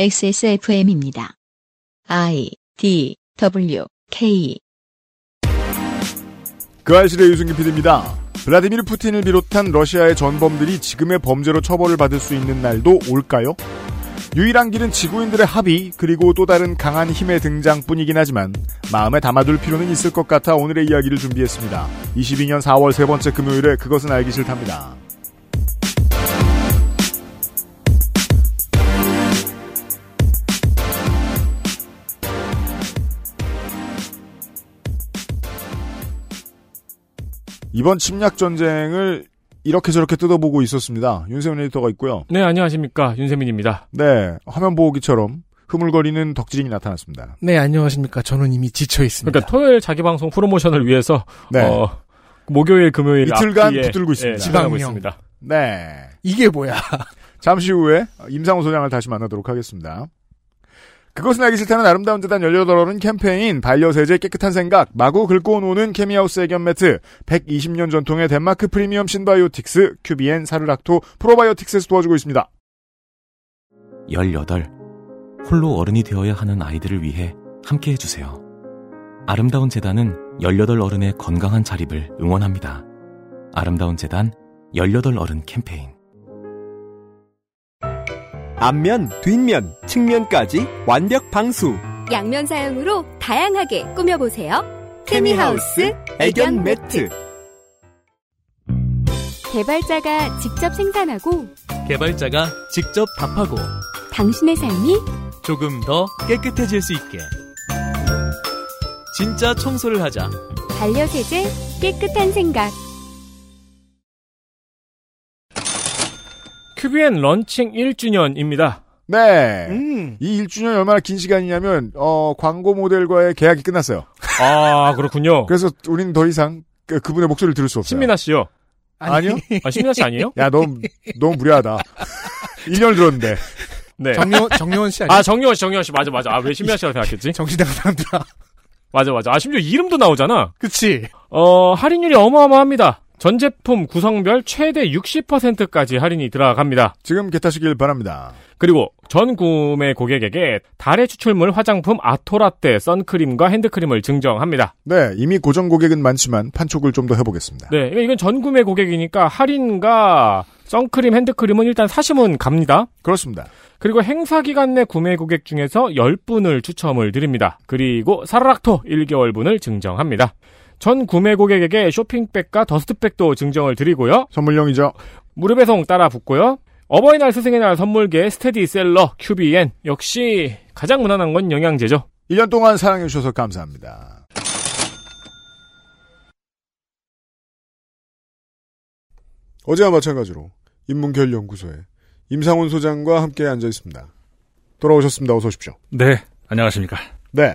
XSFM입니다. I D W K 그 알실의 유승기 PD입니다. 블라디미르 푸틴을 비롯한 러시아의 전범들이 지금의 범죄로 처벌을 받을 수 있는 날도 올까요? 유일한 길은 지구인들의 합의 그리고 또 다른 강한 힘의 등장뿐이긴 하지만 마음에 담아둘 필요는 있을 것 같아 오늘의 이야기를 준비했습니다. 22년 4월 세 번째 금요일에 그것은 알기 싫답니다. 이번 침략 전쟁을 이렇게 저렇게 뜯어보고 있었습니다. 윤세민 에디터가 있고요. 네, 안녕하십니까. 윤세민입니다. 네, 화면 보기처럼 흐물거리는 덕질인이 나타났습니다. 네, 안녕하십니까. 저는 이미 지쳐 있습니다. 그러니까 토요일 자기 방송 프로모션을 위해서 네. 어, 목요일 금요일 이틀간 붙들고 있습니다. 예, 지방령. 있습니다. 네. 이게 뭐야? 잠시 후에 임상호 소장을 다시 만나도록 하겠습니다. 그것은 알기 싫다는 아름다운 재단 18월은 캠페인 반려세제 깨끗한 생각 마구 긁고 노는 케미하우스 애견 매트 120년 전통의 덴마크 프리미엄 신바이오틱스 큐비엔 사르락토 프로바이오틱스에서 도와주고 있습니다. 18. 홀로 어른이 되어야 하는 아이들을 위해 함께 해주세요. 아름다운 재단은 18 어른의 건강한 자립을 응원합니다. 아름다운 재단 18 어른 캠페인. 앞면, 뒷면, 측면까지 완벽 방수. 양면 사용으로 다양하게 꾸며보세요. 케미하우스 애견 매트. 개발자가 직접 생산하고 개발자가 직접 답하고 당신의 삶이 조금 더 깨끗해질 수 있게 진짜 청소를 하자 반려세제 깨끗한 생각. 큐비엔 런칭 1주년입니다. 네. 음. 이 1주년이 얼마나 긴 시간이냐면 어, 광고 모델과의 계약이 끝났어요. 아, 그렇군요. 그래서 우리는 더 이상 그, 그분의 목소리를 들을 수 없어요. 신민아 씨요. 아니요? 아, 신민아 씨 아니에요? 야, 너무 너무 무례하다. 1년을 들었는데. 네. 정려, 정려원 씨 아니야? 아, 정영원 씨, 정영원 씨. 맞아, 맞아. 아, 왜 신민아 씨라고 생각했지? 정신나간 사람들아. 맞아, 맞아. 아, 심지어 이름도 나오잖아. 그치? 어, 할인율이 어마어마합니다. 전 제품 구성별 최대 60%까지 할인이 들어갑니다. 지금 개타시길 바랍니다. 그리고 전 구매 고객에게 달의 추출물 화장품 아토라떼 선크림과 핸드크림을 증정합니다. 네, 이미 고정 고객은 많지만 판촉을 좀 더 해보겠습니다. 네, 이건 전 구매 고객이니까 할인과 선크림, 핸드크림은 일단 사시면 갑니다. 그렇습니다. 그리고 행사 기간 내 구매 고객 중에서 10분을 추첨을 드립니다. 그리고 사라락토 1개월분을 증정합니다. 전 구매 고객에게 쇼핑백과 더스트백도 증정을 드리고요. 선물용이죠. 무료 배송 따라 붙고요. 어버이날 스승의 날 선물계 스테디셀러 큐비엔 역시 가장 무난한 건 영양제죠. 1년 동안 사랑해주셔서 감사합니다. 어제와 마찬가지로 인문결연구소에 임상훈 소장과 함께 앉아 있습니다. 돌아오셨습니다. 어서 오십시오. 네, 안녕하십니까. 네.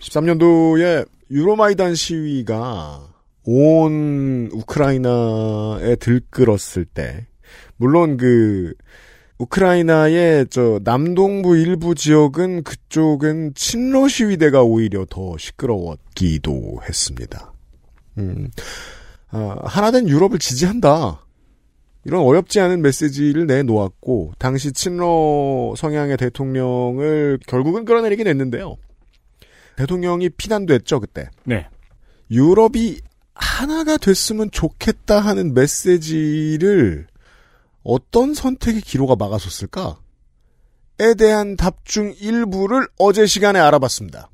13년도에 유로마이단 시위가 온 우크라이나에 들끓었을 때, 물론 그, 우크라이나의 저 남동부 일부 지역은 그쪽은 친러 시위대가 오히려 더 시끄러웠기도 했습니다. 음, 아, 하나된 유럽을 지지한다. 이런 어렵지 않은 메시지를 내놓았고, 당시 친러 성향의 대통령을 결국은 끌어내리긴 했는데요. 대통령이 피난됐죠, 그때. 네. 유럽이 하나가 됐으면 좋겠다 하는 메시지를 어떤 선택의 기로가 막아섰을까? 에 대한 답 중 일부를 어제 시간에 알아봤습니다.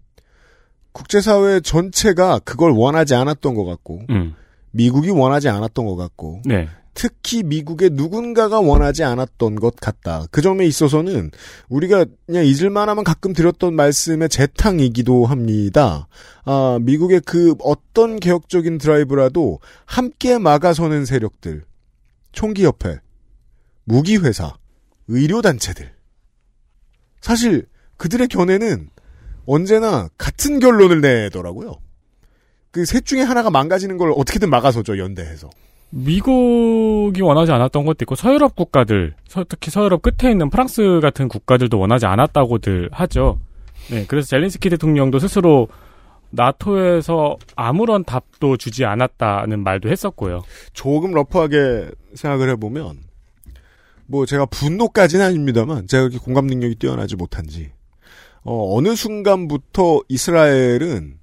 국제사회 전체가 그걸 원하지 않았던 것 같고, 음. 미국이 원하지 않았던 것 같고, 네. 특히 미국의 누군가가 원하지 않았던 것 같다. 그 점에 있어서는 우리가 그냥 잊을만하면 가끔 드렸던 말씀의 재탕이기도 합니다. 아, 미국의 그 어떤 개혁적인 드라이브라도 함께 막아서는 세력들, 총기협회, 무기회사, 의료단체들. 사실 그들의 견해는 언제나 같은 결론을 내더라고요. 그 셋 중에 하나가 망가지는 걸 어떻게든 막아서죠, 연대해서. 미국이 원하지 않았던 것도 있고 서유럽 국가들, 서- 특히 서유럽 끝에 있는 프랑스 같은 국가들도 원하지 않았다고들 하죠. 네, 그래서 젤렌스키 대통령도 스스로 나토에서 아무런 답도 주지 않았다는 말도 했었고요. 조금 러프하게 생각을 해보면 뭐 제가 분노까지는 아닙니다만 제가 그렇게 공감 능력이 뛰어나지 못한지 어, 어느 순간부터 이스라엘은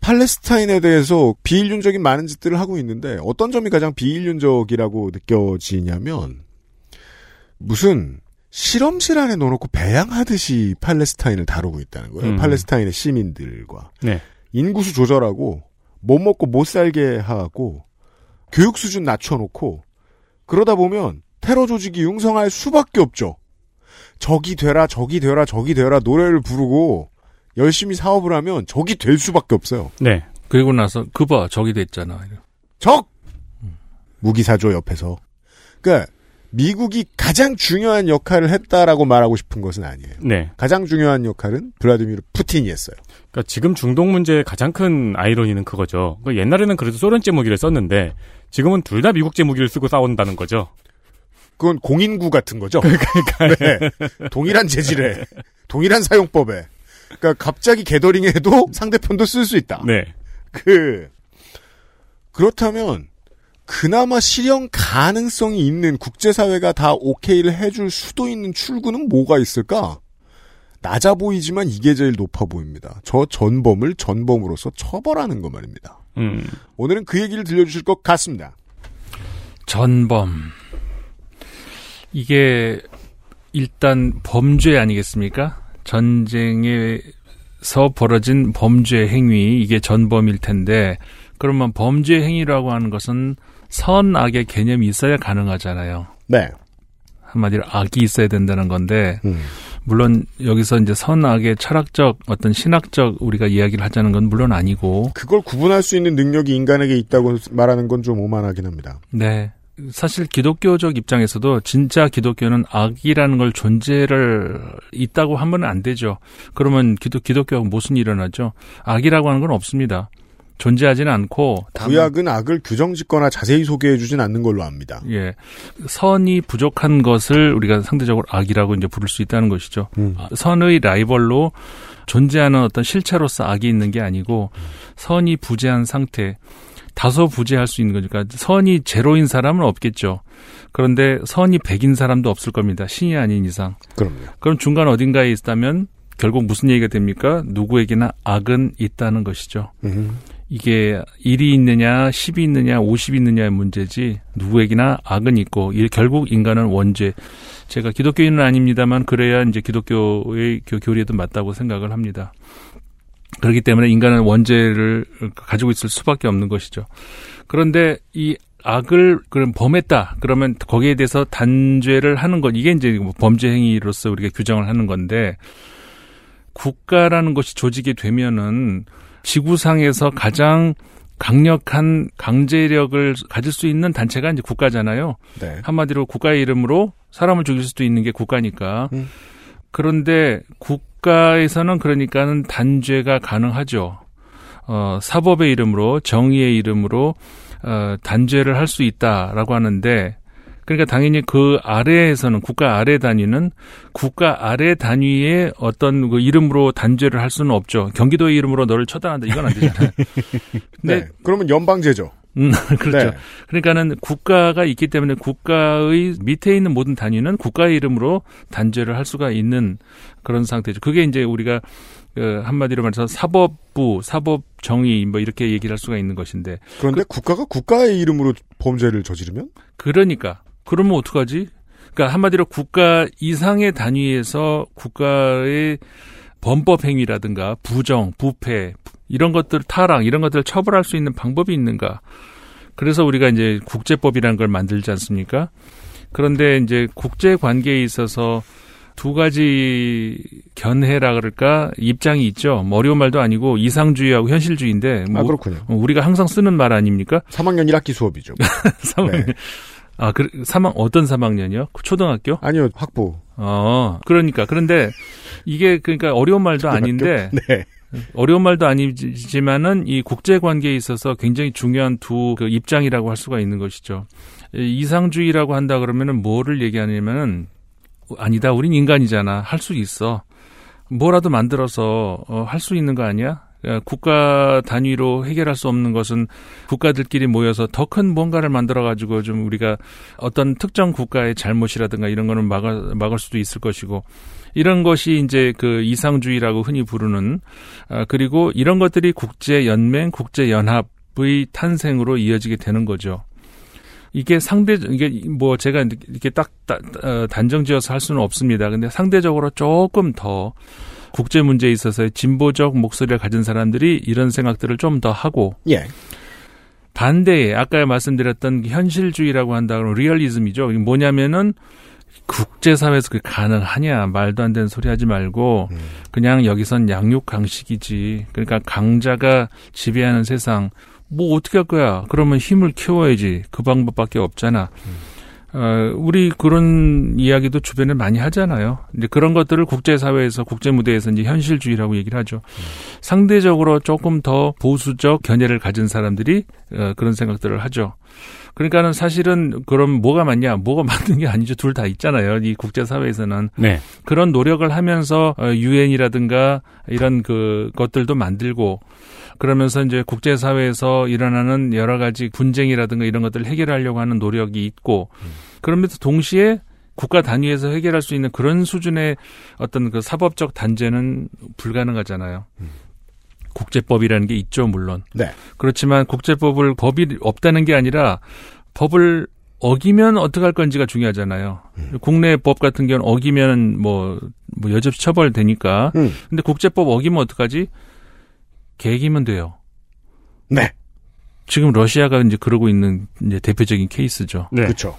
팔레스타인에 대해서 비인륜적인 많은 짓들을 하고 있는데 어떤 점이 가장 비인륜적이라고 느껴지냐면 무슨 실험실 안에 넣어놓고 배양하듯이 팔레스타인을 다루고 있다는 거예요. 음. 팔레스타인의 시민들과 네. 인구수 조절하고 못 먹고 못 살게 하고 교육 수준 낮춰놓고 그러다 보면 테러 조직이 융성할 수밖에 없죠. 적이 되라 적이 되라 적이 되라 노래를 부르고 열심히 사업을 하면 적이 될 수밖에 없어요. 네. 그리고 나서 그봐 저기 됐잖아. 적 무기 사조 옆에서 그러니까 미국이 가장 중요한 역할을 했다라고 말하고 싶은 것은 아니에요. 네. 가장 중요한 역할은 블라디미르 푸틴이 했어요. 그러니까 지금 중동 문제의 가장 큰 아이러니는 그거죠. 그러니까 옛날에는 그래도 소련 제 무기를 썼는데 지금은 둘 다 미국 제 무기를 쓰고 싸운다는 거죠. 그건 공인구 같은 거죠. 그러니까 네. 동일한 재질에 동일한 사용법에 그러니까 갑자기 게더링해도 상대편도 쓸 수 있다. 네. 그 그렇다면 그나마 실현 가능성이 있는 국제사회가 다 오케이를 해줄 수도 있는 출구는 뭐가 있을까? 낮아 보이지만 이게 제일 높아 보입니다. 저 전범을 전범으로서 처벌하는 것 말입니다. 음. 오늘은 그 얘기를 들려주실 것 같습니다. 전범. 이게 일단 범죄 아니겠습니까? 전쟁에서 벌어진 범죄 행위, 이게 전범일 텐데, 그러면 범죄 행위라고 하는 것은 선악의 개념이 있어야 가능하잖아요. 네. 한마디로 악이 있어야 된다는 건데, 음. 물론 여기서 이제 선악의 철학적 어떤 신학적 우리가 이야기를 하자는 건 물론 아니고, 그걸 구분할 수 있는 능력이 인간에게 있다고 말하는 건 좀 오만하긴 합니다. 네. 사실 기독교적 입장에서도 진짜 기독교는 악이라는 걸 존재를 있다고 하면 안 되죠. 그러면 기독, 기독교가 무슨 일어나죠? 악이라고 하는 건 없습니다. 존재하지는 않고. 구약은 악을 규정짓거나 자세히 소개해주진 않는 걸로 압니다. 예. 선이 부족한 것을 우리가 상대적으로 악이라고 이제 부를 수 있다는 것이죠. 음. 아, 선의 라이벌로 존재하는 어떤 실체로서 악이 있는 게 아니고 선이 부재한 상태, 다소 부재할 수 있는 거니까 선이 제로인 사람은 없겠죠. 그런데 선이 백인 사람도 없을 겁니다. 신이 아닌 이상. 그럼요. 그럼 중간 어딘가에 있다면 결국 무슨 얘기가 됩니까? 누구에게나 악은 있다는 것이죠. 음. 이게 1이 있느냐, 10이 있느냐, 50이 있느냐의 문제지 누구에게나 악은 있고 이 결국 인간은 원죄. 제가 기독교인은 아닙니다만 그래야 이제 기독교의 교- 교리에도 맞다고 생각을 합니다. 그렇기 때문에 인간은 원죄를 가지고 있을 수밖에 없는 것이죠. 그런데 이 악을 그럼 범했다. 그러면 거기에 대해서 단죄를 하는 것 이게 이제 뭐 범죄 행위로서 우리가 규정을 하는 건데 국가라는 것이 조직이 되면은 지구상에서 가장 강력한 강제력을 가질 수 있는 단체가 이제 국가잖아요. 네. 한마디로 국가의 이름으로 사람을 죽일 수도 있는 게 국가니까. 음. 그런데 국 가에서는 그러니까는 단죄가 가능하죠. 어, 사법의 이름으로 정의의 이름으로 어, 단죄를 할 수 있다라고 하는데 그러니까 당연히 그 아래에서는 국가 아래 단위는 국가 아래 단위의 어떤 그 이름으로 단죄를 할 수는 없죠. 경기도의 이름으로 너를 처단한다 이건 안 되잖아요. 근데 네. 그러면 연방제죠. 음, 그렇죠. 네. 그러니까는 국가가 있기 때문에 국가의 밑에 있는 모든 단위는 국가의 이름으로 단죄를 할 수가 있는 그런 상태죠. 그게 이제 우리가 그 한마디로 말해서 사법부, 사법 정의 뭐 이렇게 얘기를 할 수가 있는 것인데 그런데 국가가 국가의 이름으로 범죄를 저지르면 그러니까 그러면 어떡하지? 그러니까 한마디로 국가 이상의 단위에서 국가의 범법 행위라든가 부정, 부패 이런 것들 타락 이런 것들을 처벌할 수 있는 방법이 있는가? 그래서 우리가 이제 국제법이라는 걸 만들지 않습니까? 그런데 이제 국제 관계에 있어서 두 가지 견해라 그럴까 입장이 있죠. 뭐 어려운 말도 아니고 이상주의하고 현실주의인데 아뭐 그렇군요. 우리가 항상 쓰는 말 아닙니까? 3학년 1학기 수업이죠. 3학년. 네. 아, 그, 3학, 어떤 3학년이요? 초등학교? 아니요 학부. 어, 그러니까. 그런데 이게 그러니까 어려운 말도 아닌데, 네. 어려운 말도 아니지만은 이 국제 관계에 있어서 굉장히 중요한 두 그 입장이라고 할 수가 있는 것이죠. 이 이상주의라고 한다 그러면은 뭐를 얘기하냐면은 아니다. 우린 인간이잖아. 할 수 있어. 뭐라도 만들어서 어, 할 수 있는 거 아니야? 어, 국가 단위로 해결할 수 없는 것은 국가들끼리 모여서 더 큰 뭔가를 만들어 가지고 좀 우리가 어떤 특정 국가의 잘못이라든가 이런 거는 막아, 막을 수도 있을 것이고 이런 것이 이제 그 이상주의라고 흔히 부르는 아, 그리고 이런 것들이 국제 연맹, 국제 연합의 탄생으로 이어지게 되는 거죠. 이게 상대 이게 뭐 제가 이렇게 딱 다- 어, 단정지어서 할 수는 없습니다. 근데 상대적으로 조금 더 국제 문제에 있어서의 진보적 목소리를 가진 사람들이 이런 생각들을 좀 더 하고 예. 반대에 아까 말씀드렸던 현실주의라고 한다면 리얼리즘이죠. 이게 뭐냐면은 국제사회에서 그게 가능하냐 말도 안 되는 소리 하지 말고 음. 그냥 여기선 양육 강식이지. 그러니까 강자가 지배하는 세상 뭐 어떻게 할 거야? 그러면 힘을 키워야지. 그 방법밖에 없잖아. 어, 우리 그런 이야기도 주변에 많이 하잖아요. 이제 그런 것들을 국제사회에서, 국제무대에서 이제 현실주의라고 얘기를 하죠. 상대적으로 조금 더 보수적 견해를 가진 사람들이 어, 그런 생각들을 하죠. 그러니까는 사실은 그럼 뭐가 맞냐? 뭐가 맞는 게 아니죠. 둘 다 있잖아요. 이 국제사회에서는. 네. 그런 노력을 하면서 유엔이라든가 이런 그 것들도 만들고 그러면서 이제 국제사회에서 일어나는 여러 가지 분쟁이라든가 이런 것들을 해결하려고 하는 노력이 있고 그러면서 동시에 국가 단위에서 해결할 수 있는 그런 수준의 어떤 그 사법적 단죄는 불가능하잖아요. 국제법이라는 게 있죠, 물론. 네. 그렇지만 국제법을 법이 없다는 게 아니라 법을 어기면 어떻게 할 건지가 중요하잖아요. 국내 법 같은 경우는 어기면 뭐, 뭐 여접시 처벌되니까. 음. 근데 국제법 어기면 어떡하지? 개기면 돼요. 네. 지금 러시아가 이제 그러고 있는 이제 대표적인 케이스죠. 네. 그렇죠.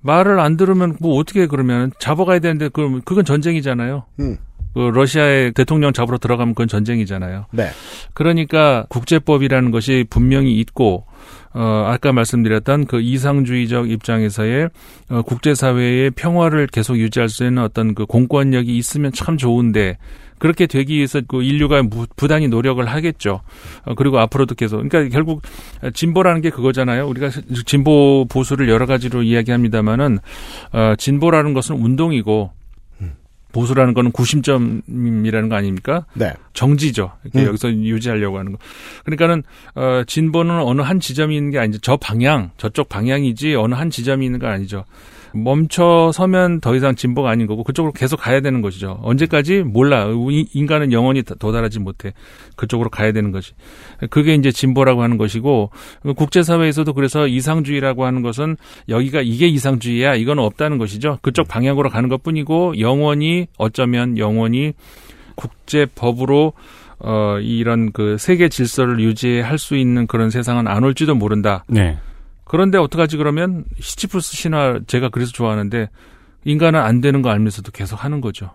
말을 안 들으면 뭐 어떻게 해, 그러면 잡아가야 되는데 그럼 그건 전쟁이잖아요. 음. 그 러시아의 대통령 잡으러 들어가면 그건 전쟁이잖아요. 네. 그러니까 국제법이라는 것이 분명히 있고 어 아까 말씀드렸던 그 이상주의적 입장에서의 어, 국제사회의 평화를 계속 유지할 수 있는 어떤 그 공권력이 있으면 참 좋은데 그렇게 되기 위해서 그 인류가 무- 부단히 노력을 하겠죠. 어, 그리고 앞으로도 계속. 그러니까 결국 진보라는 게 그거잖아요. 우리가 진보 보수를 여러 가지로 이야기합니다만은 어, 진보라는 것은 운동이고 보수라는 거는 구심점이라는 거 아닙니까? 네. 정지죠. 음. 여기서 유지하려고 하는 거. 그러니까는 어 진보는 어느 한 지점이 있는 게 아니죠. 저 방향, 저쪽 방향이지 어느 한 지점이 있는 건 아니죠. 멈춰 서면 더 이상 진보가 아닌 거고 그쪽으로 계속 가야 되는 것이죠. 언제까지 몰라. 이- 인간은 영원히 다- 도달하지 못해. 그쪽으로 가야 되는 거지. 그게 이제 진보라고 하는 것이고 국제사회에서도 그래서 이상주의라고 하는 것은 여기가 이게 이상주의야. 이건 없다는 것이죠. 그쪽 방향으로 가는 것뿐이고 영원히 어쩌면 영원히 국제법으로 어 이런 그 세계 질서를 유지할 수 있는 그런 세상은 안 올지도 모른다. 네. 그런데 어떡하지 그러면 시치프스 신화 제가 그래서 좋아하는데 인간은 안 되는 거 알면서도 계속 하는 거죠.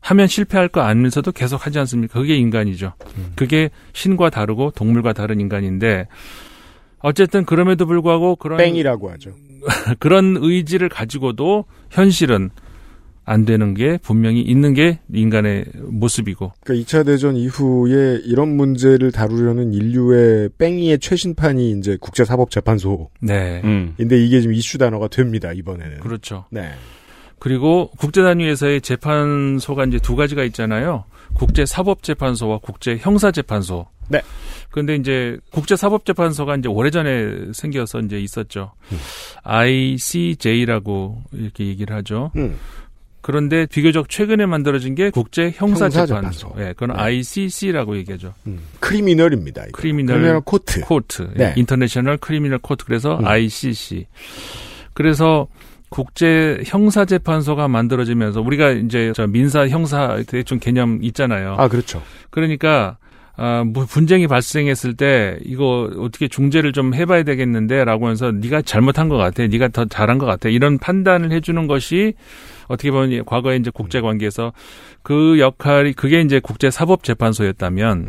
하면 실패할 거 알면서도 계속 하지 않습니까? 그게 인간이죠. 그게 신과 다르고 동물과 다른 인간인데 어쨌든 그럼에도 불구하고 그런 뺑이라고 하죠. 그런 의지를 가지고도 현실은 안 되는 게 분명히 있는 게 인간의 모습이고 그러니까 2차 대전 이후에 이런 문제를 다루려는 인류의 뺑이의 최신판이 이제 국제사법재판소인데 네. 음. 이게 지금 이슈 단어가 됩니다 이번에는. 그렇죠. 네. 그리고 국제 단위에서의 재판소가 이제 두 가지가 있잖아요. 국제 사법 재판소와 국제 형사 재판소. 네. 근데 이제 국제 사법 재판소가 이제 오래전에 생겨서 이제 있었죠. ICJ라고 이렇게 얘기를 하죠. 음. 그런데 비교적 최근에 만들어진 게 국제 형사 형사재판소. 재판소. 예, 그건 네. ICC라고 얘기하죠. 음. Criminal입니다. 이거. Criminal Criminal Court. Court, 네. International Criminal Court 그래서 음. ICC. 그래서 국제 형사 재판소가 만들어지면서 우리가 이제 저 민사 형사 대충 개념 있잖아요. 아 그렇죠. 그러니까 아, 뭐 분쟁이 발생했을 때 이거 어떻게 중재를 좀 해봐야 되겠는데라고 하면서 네가 잘못한 것 같아, 네가 더 잘한 것 같아 이런 판단을 해주는 것이 어떻게 보면 과거에 이제 국제 관계에서 그 역할이 그게 이제 국제 사법 재판소였다면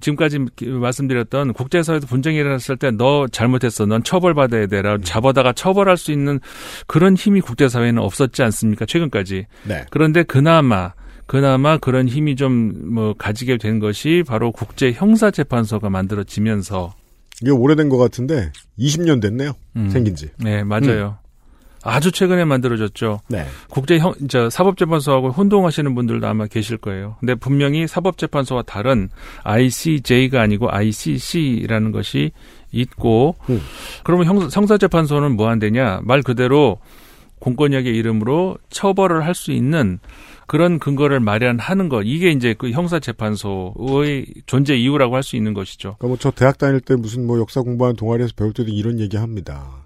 지금까지 말씀드렸던 국제사회에서 분쟁이 일어났을 때 너 잘못했어, 넌 처벌받아야 돼라 잡아다가 처벌할 수 있는 그런 힘이 국제사회에는 없었지 않습니까 최근까지. 네. 그런데 그나마 그나마 그런 힘이 좀 뭐 가지게 된 것이 바로 국제 형사 재판소가 만들어지면서 이게 오래된 것 같은데 20년 됐네요. 음. 생긴 지. 네 맞아요. 아주 최근에 만들어졌죠. 네. 국제 형, 저 사법재판소하고 혼동하시는 분들도 아마 계실 거예요. 근데 분명히 사법재판소와 다른 ICJ가 아니고 ICC라는 것이 있고, 음. 그러면 형, 형사재판소는 뭐 한대냐? 말 그대로 공권력의 이름으로 처벌을 할 수 있는 그런 근거를 마련하는 것. 이게 이제 그 형사재판소의 존재 이유라고 할 수 있는 것이죠. 그러니까 뭐 저 대학 다닐 때 무슨 뭐 역사 공부하는 동아리에서 배울 때도 이런 얘기 합니다.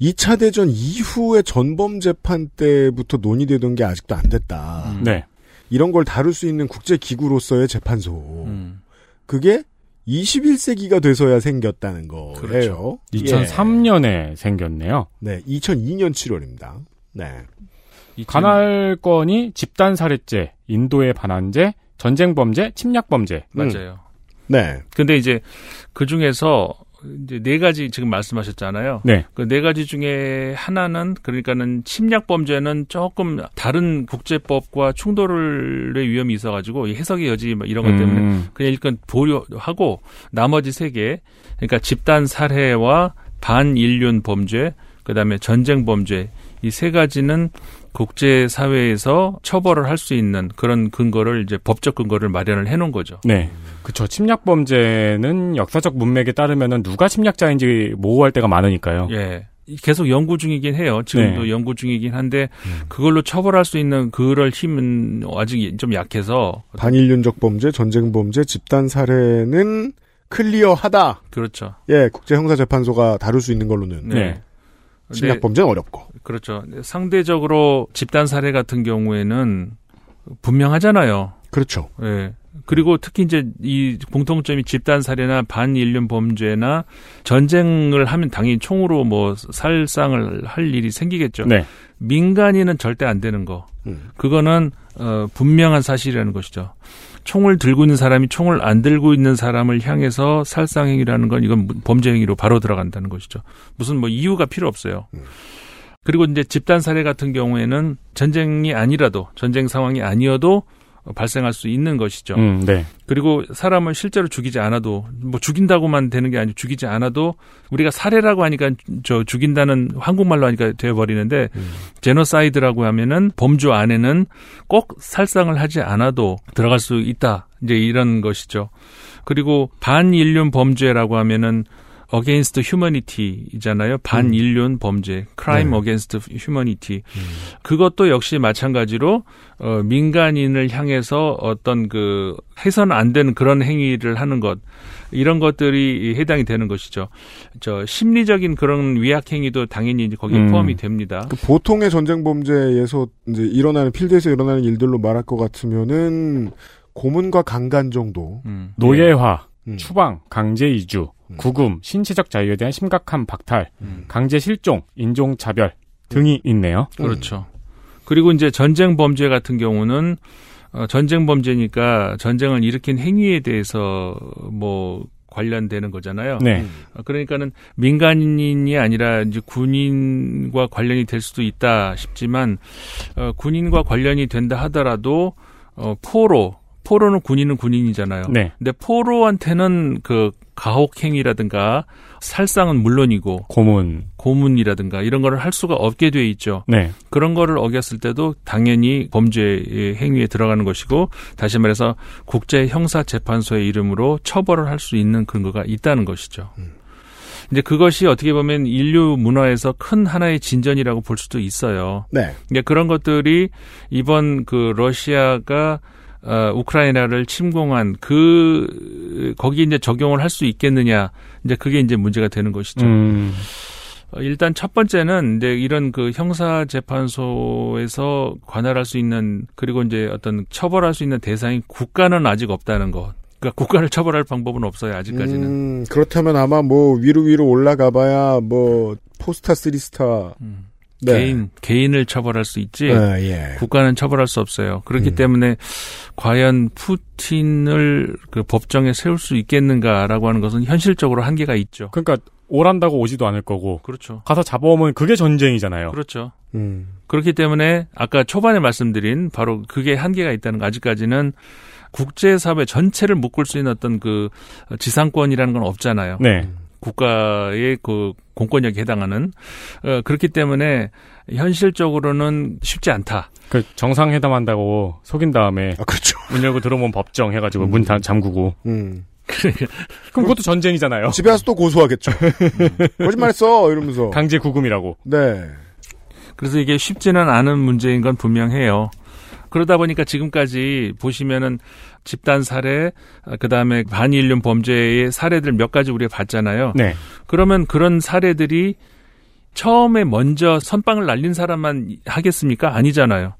2차 대전 이후의 전범 재판 때부터 논의되던 게 아직도 안 됐다. 음. 네. 이런 걸 다룰 수 있는 국제 기구로서의 재판소. 음. 그게 21세기가 돼서야 생겼다는 거예요. 그렇죠. 2003년에 생겼네요. 네, 2002년 7월입니다. 네. 관할권이 집단 살해죄, 인도의 반환죄, 전쟁 범죄, 침략 범죄. 맞아요. 네. 근데 이제 그 중에서 이제 네 가지 지금 말씀하셨잖아요. 네. 그 네 가지 중에 하나는 그러니까는 침략 범죄는 조금 다른 국제법과 충돌의 위험이 있어가지고 이 해석의 여지 뭐 이런 것 때문에 음, 그냥 일단 보류하고 나머지 세 개, 그러니까 집단 살해와 반인륜 범죄, 그다음에 전쟁 범죄 이 세 가지는 국제 사회에서 처벌을 할 수 있는 그런 근거를 이제 법적 근거를 마련을 해놓은 거죠. 네. 그쵸. 침략 범죄는 역사적 문맥에 따르면은 누가 침략자인지 모호할 때가 많으니까요. 예. 계속 연구 중이긴 해요. 지금도 네. 연구 중이긴 한데 그걸로 처벌할 수 있는 그럴 힘은 아직 좀 약해서 반인륜적 범죄, 전쟁 범죄, 집단 살해는 클리어하다. 그렇죠. 예, 국제형사재판소가 다룰 수 있는 걸로는 네. 침략 근데 범죄는 어렵고. 그렇죠. 상대적으로 집단 살해 같은 경우에는 분명하잖아요. 그렇죠. 예. 그리고 특히 이제 이 공통점이 집단 살해나 반인륜 범죄나 전쟁을 하면 당연히 총으로 뭐 살상을 할 일이 생기겠죠. 네. 민간인은 절대 안 되는 거. 음. 그거는 어 분명한 사실이라는 것이죠. 총을 들고 있는 사람이 총을 안 들고 있는 사람을 향해서 살상 행위라는 건 이건 범죄 행위로 바로 들어간다는 것이죠. 무슨 뭐 이유가 필요 없어요. 음. 그리고 이제 집단 살해 같은 경우에는 전쟁이 아니라도 전쟁 상황이 아니어도 어, 발생할 수 있는 것이죠. 음, 네. 그리고 사람을 실제로 죽이지 않아도 뭐 죽인다고만 되는 게 아니고 죽이지 않아도 우리가 살해라고 하니까 저 죽인다는 한국말로 하니까 돼 버리는데 제노사이드라고 하면은 범주 안에는 꼭 살상을 하지 않아도 들어갈 수 있다. 이제 이런 것이죠. 그리고 반인륜 범죄라고 하면은 against humanity이잖아요. 반인륜 범죄, crime 네. against humanity. 그것도 역시 마찬가지로 어, 민간인을 향해서 어떤 그 해서는 안 되는 그런 행위를 하는 것 이런 것들이 해당이 되는 것이죠. 저 심리적인 그런 위약 행위도 당연히 이제 거기에 음. 포함이 됩니다. 그 보통의 전쟁 범죄에서 이제 일어나는 필드에서 일어나는 일들로 말할 것 같으면은 고문과 강간 정도. 음. 노예화, 음. 추방, 강제 이주, 음. 구금, 신체적 자유에 대한 심각한 박탈, 음. 강제 실종, 인종 차별 등이 있네요. 그렇죠. 그리고 이제 전쟁 범죄 같은 경우는 어, 전쟁 범죄니까 전쟁을 일으킨 행위에 대해서 뭐 관련되는 거잖아요. 네. 어, 그러니까는 민간인이 아니라 이제 군인과 관련이 될 수도 있다 싶지만 어, 군인과 관련이 된다 하더라도 어, 포로 포로는 군인은 군인이잖아요. 네. 근데 포로한테는 그 가혹행위라든가 살상은 물론이고 고문. 고문이라든가 이런 거를 할 수가 없게 돼 있죠. 네. 그런 거를 어겼을 때도 당연히 범죄의 행위에 들어가는 것이고 다시 말해서 국제 형사 재판소의 이름으로 처벌을 할 수 있는 근거가 있다는 것이죠. 이제 그것이 어떻게 보면 인류 문화에서 큰 하나의 진전이라고 볼 수도 있어요. 네. 이제 그런 것들이 이번 그 러시아가 어, 우크라이나를 침공한 그 거기 이제 적용을 할 수 있겠느냐 이제 그게 이제 문제가 되는 것이죠. 음, 어, 일단 첫 번째는 이제 이런 그 형사 재판소에서 관할할 수 있는 그리고 이제 어떤 처벌할 수 있는 대상이 국가는 아직 없다는 것. 그러니까 국가를 처벌할 방법은 없어요 아직까지는. 음, 그렇다면 아마 뭐 위로 위로 올라가봐야 뭐 four star three star. 음. 네. 개인 개인을 처벌할 수 있지 아, 예. 국가는 처벌할 수 없어요. 그렇기 음. 때문에 과연 푸틴을 그 법정에 세울 수 있겠는가라고 하는 것은 현실적으로 한계가 있죠. 그러니까 오란다고 오지도 않을 거고 그렇죠. 가서 잡아오면 그게 전쟁이잖아요. 그렇죠. 음. 그렇기 때문에 아까 초반에 말씀드린 바로 그게 한계가 있다는 거 아직까지는 국제사회 전체를 묶을 수 있는 어떤 그 지상권이라는 건 없잖아요. 네. 국가의 그 공권력에 해당하는 어, 그렇기 때문에 현실적으로는 쉽지 않다. 그 정상회담 한다고 속인 다음에 아, 그렇죠. 문 열고 들어오면 법정 해가지고 문다 잠그고 음. 그럼 그것도 전쟁이잖아요. 집에 와서 또 고소하겠죠. 음. 거짓말했어 이러면서. 강제 구금이라고. 네. 그래서 이게 쉽지는 않은 문제인 건 분명해요. 그러다 보니까 지금까지 보시면은 집단 살해, 그 다음에 반인륜 범죄의 사례들 몇 가지 우리가 봤잖아요. 네. 그러면 그런 사례들이 처음에 먼저 선빵을 날린 사람만 하겠습니까? 아니잖아요.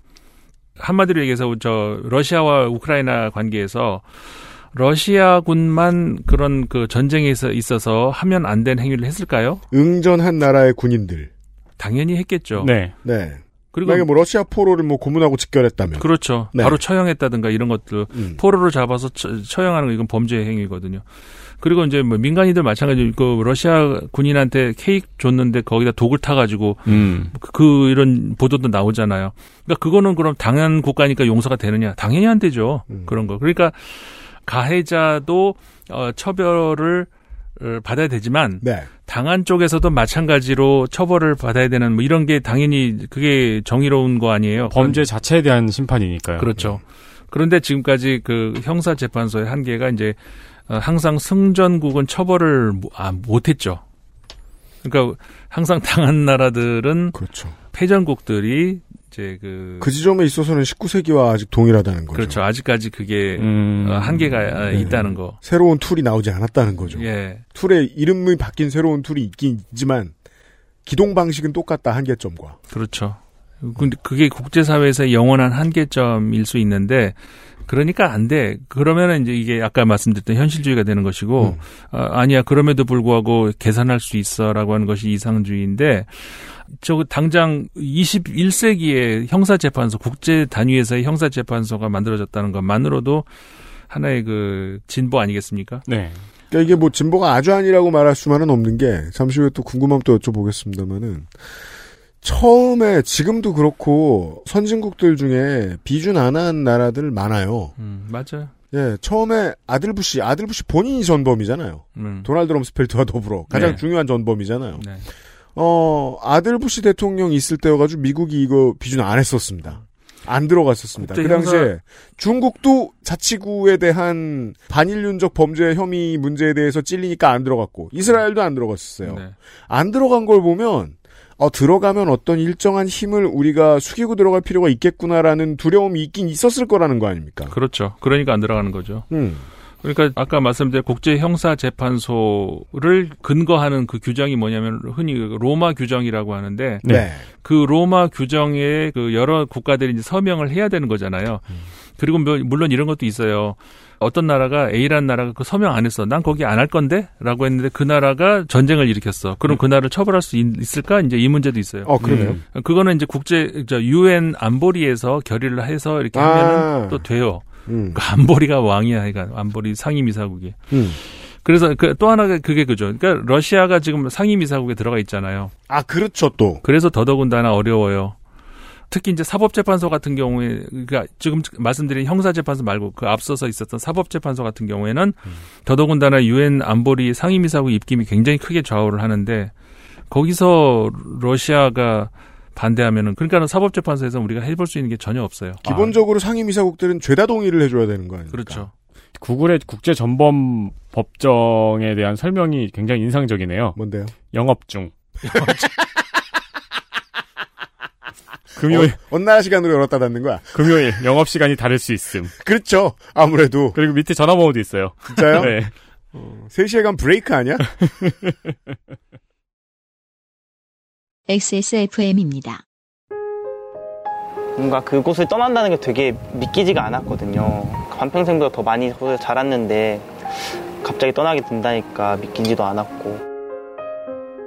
한마디로 얘기해서 저 러시아와 우크라이나 관계에서 러시아군만 그런 그 전쟁에 있어서 하면 안 된 행위를 했을까요? 응전한 나라의 군인들. 당연히 했겠죠. 네. 네. 그리고 만약에 뭐 러시아 포로를 뭐 고문하고 직결했다면. 그렇죠. 네. 바로 처형했다든가 이런 것들 음. 포로를 잡아서 처, 처형하는 거 이건 범죄 행위거든요. 그리고 이제 뭐 민간인들 마찬가지로 그 러시아 군인한테 케이크 줬는데 거기다 독을 타가지고 음. 그, 그 이런 보도도 나오잖아요. 그러니까 그거는 그럼 당한 국가니까 용서가 되느냐? 당연히 안 되죠. 음. 그런 거. 그러니까 가해자도 어, 처벌을 어, 받아야 되지만 네. 당한 쪽에서도 마찬가지로 처벌을 받아야 되는 뭐 이런 게 당연히 그게 정의로운 거 아니에요. 범죄 자체에 대한 심판이니까요. 그렇죠. 그런데 지금까지 그 형사 재판소의 한계가 이제 어, 항상 승전국은 처벌을 모- 아, 못했죠. 그러니까 항상 당한 나라들은 그렇죠. 패전국들이 이제 그, 그 지점에 있어서는 19세기와 아직 동일하다는 거죠. 그렇죠. 아직까지 그게 음. 어, 한계가 어, 네. 있다는 거. 새로운 tool이 나오지 않았다는 거죠. 예. tool의 이름이 바뀐 새로운 tool이 있긴 있지만 기동 방식은 똑같다 한계점과. 그렇죠. 근데 그게 국제사회에서 영원한 한계점일 수 있는데, 그러니까 안 돼. 그러면은 이제 이게 아까 말씀드렸던 현실주의가 되는 것이고, 음. 아, 아니야. 그럼에도 불구하고 개선할 수 있어 라고 하는 것이 이상주의인데, 저 당장 21세기에 형사재판소, 국제 단위에서의 형사재판소가 만들어졌다는 것만으로도 하나의 그 진보 아니겠습니까? 네. 그러니까 이게 뭐 진보가 아주 아니라고 말할 수만은 없는 게 잠시 후에 또 궁금함 또 여쭤보겠습니다만은 처음에 지금도 그렇고 선진국들 중에 비준 안 한 나라들 많아요. 음, 맞아요. 예, 처음에 아들 부시, 아들 부시 본인이 전범이잖아요. 음. 도널드 럼스펠트와 더불어 가장 네. 중요한 전범이잖아요. 네. 어, 아들 부시 대통령 있을 때여가지고 미국이 이거 비준 안 했었습니다. 안 들어갔었습니다. 그 당시에 형사- 중국도 자치구에 대한 반인륜적 범죄 혐의 문제에 대해서 찔리니까 안 들어갔고 이스라엘도 안 들어갔었어요. 네. 안 들어간 걸 보면 어, 들어가면 어떤 일정한 힘을 우리가 숙이고 들어갈 필요가 있겠구나라는 두려움이 있긴 있었을 거라는 거 아닙니까? 그렇죠. 그러니까 안 들어가는 거죠. 음. 그러니까 아까 말씀드린 국제 형사 재판소를 근거하는 그 규정이 뭐냐면 흔히 로마 규정이라고 하는데 네. 그 로마 규정에 그 여러 국가들이 이제 서명을 해야 되는 거잖아요. 그리고 뭐- 물론 이런 것도 있어요. 어떤 나라가 A라는 나라가 그 서명 안 했어. 난 거기 안 할 건데? 라고 했는데 그 나라가 전쟁을 일으켰어. 그럼 그 나라를 처벌할 수 있, 을까 이제 이 문제도 있어요. 어, 그러네요. 음. 그거는 이제 국제 저 유엔 안보리에서 결의를 해서 이렇게 아. 하면은 또 돼요. 음. 그 안보리가 왕이야, 그러니까 안보리 상임이사국이. 음. 그래서 그 또 하나가 그게 그죠. 그러니까 러시아가 지금 상임이사국에 들어가 있잖아요. 아, 그렇죠, 또. 그래서 더더군다나 어려워요. 특히 이제 사법재판소 같은 경우에 그러니까 지금 말씀드린 형사재판소 말고 그 앞서서 있었던 사법재판소 같은 경우에는 더더군다나 유엔 안보리 상임이사국 입김이 굉장히 크게 좌우를 하는데 거기서 러시아가 반대하면은 그러니까는 사법재판소에서 우리가 해볼 수 있는 게 전혀 없어요. 기본적으로 상임이사국들은 죄다 동의를 해줘야 되는 거 아닙니까? 그렇죠. 구글의 국제 전범 법정에 대한 설명이 굉장히 인상적이네요. 뭔데요? 영업 중. 금요일, 어, 나라 시간으로 열었다 닫는 거야. 금요일 영업 시간이 다를 수 있음. 그렇죠. 아무래도. 그리고 밑에 전화번호도 있어요. 진짜요? 네. 3시간 브레이크 아니야? XSFM입니다. 뭔가 그곳을 떠난다는 게 되게 믿기지가 않았거든요. 반평생보다 더 많이 자랐는데 갑자기 떠나게 된다니까 믿기지도 않았고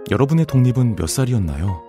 여러분의 독립은 몇 살이었나요?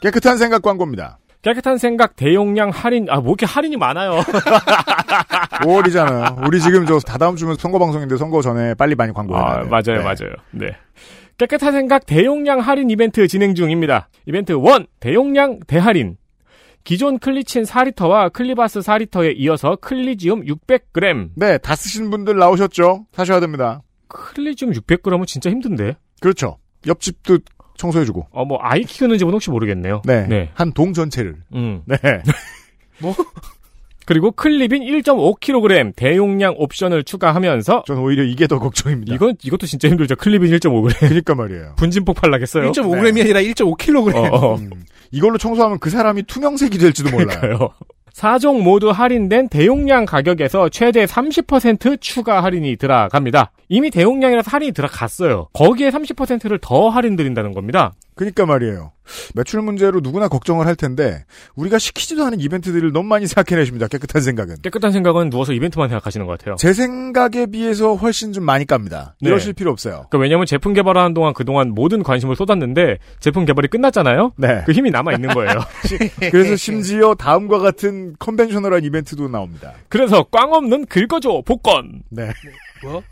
깨끗한 생각 광고입니다. 깨끗한 생각 대용량 할인 아 뭐 이렇게 할인이 많아요. 5월이잖아요. 우리 지금 저 다다음 주면 선거 방송인데 선거 전에 빨리 많이 광고해야 아, 돼요. 맞아요, 네. 맞아요. 네. 깨끗한 생각 대용량 할인 이벤트 진행 중입니다. 이벤트 1 대용량 대할인. 기존 클리친 4리터와 클리바스 4리터에 이어서 클리지움 600g. 네, 다 쓰신 분들 나오셨죠? 사셔야 됩니다. 클리지움 600g은 진짜 힘든데. 그렇죠. 옆집도 청소해주고. 어, 뭐 아이 키우는 집은 혹시 모르겠네요. 네. 한동 전체를. 음. 네. 그리고 클립인 1.5kg 대용량 옵션을 추가하면서 저는 오히려 이게 더 걱정입니다. 이건 이것도 진짜 힘들죠. 클립인 1.5g. 그러니까 말이에요. 분진 폭발 나겠어요. 1.5g이 아니라 1.5kg. 어, 어. 음, 이걸로 청소하면 그 사람이 투명색이 될지도 몰라요. 그러니까요. 4종 모두 할인된 대용량 가격에서 최대 30% 추가 할인이 들어갑니다. 이미 대용량이라서 할인이 들어갔어요. 거기에 30%를 더 할인 드린다는 겁니다. 그러니까 말이에요. 매출 문제로 누구나 걱정을 할 텐데 우리가 시키지도 않은 이벤트들을 너무 많이 생각해내십니다. 깨끗한 생각은. 깨끗한 생각은 누워서 이벤트만 생각하시는 것 같아요. 제 생각에 비해서 훨씬 좀 많이 깝니다. 네. 이러실 필요 없어요. 그러니까 왜냐면 제품 개발하는 동안 그동안 모든 관심을 쏟았는데 제품 개발이 끝났잖아요. 네. 그 힘이 남아 있는 거예요. 그래서 심지어 다음과 같은 컨벤셔널한 이벤트도 나옵니다. 그래서 꽝 없는 긁어줘 복권. 네. 뭐?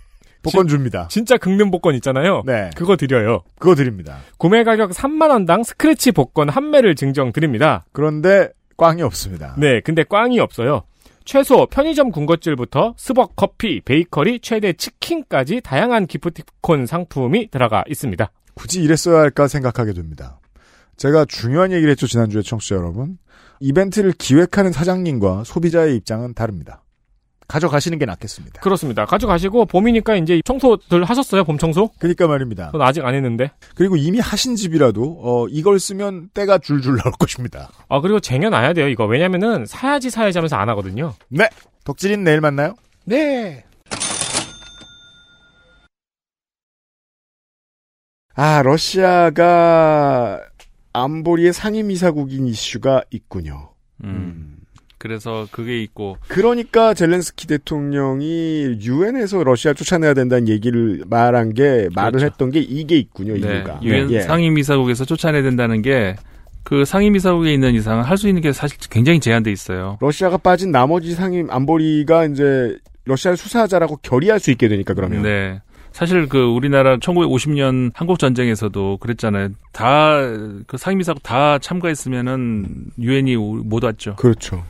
복권 줍니다. 진짜 긁는 복권 있잖아요. 네. 그거 드려요. 그거 드립니다. 구매 가격 3만 원당 스크래치 복권 한 매를 증정 드립니다. 그런데 꽝이 없습니다. 네, 근데 꽝이 없어요. 최소 편의점 군것질부터 스벅 커피, 베이커리, 최대 치킨까지 다양한 기프티콘 상품이 들어가 있습니다. 굳이 이랬어야 할까 생각하게 됩니다. 제가 중요한 얘기를 했죠, 지난주에 청취자 여러분. 이벤트를 기획하는 사장님과 소비자의 입장은 다릅니다. 가져가시는 게 낫겠습니다. 그렇습니다. 가져가시고 봄이니까 이제 청소들 하셨어요? 봄 청소? 그러니까 말입니다. 전 아직 안 했는데. 그리고 이미 하신 집이라도 어, 이걸 쓰면 때가 줄줄 나올 것입니다. 아 그리고 쟁여놔야 돼요 이거. 왜냐면은 사야지 사야지 하면서 안 하거든요. 네. 덕질인 내일 만나요. 네. 아, 러시아가 안보리의 상임이사국인 이슈가 있군요. 음. 그래서 그게 있고 그러니까 젤렌스키 대통령이 유엔에서 러시아 쫓아내야 된다는 얘기를 말한 게 말을 했던 게 이게 있군요. 네, 이유가. 유엔 예. 상임이사국에서 쫓아내야 된다는 게 그 상임이사국에 있는 이상은 할 수 있는 게 사실 굉장히 제한돼 있어요. 러시아가 빠진 나머지 상임 안보리가 이제 러시아를 수사하자라고 결의할 수 있게 되니까 그러면. 네. 사실 그 우리나라 1950년 한국 전쟁에서도 그랬잖아요. 다 그 상임이사국 다 참가했으면은 유엔이 못 왔죠. 그렇죠.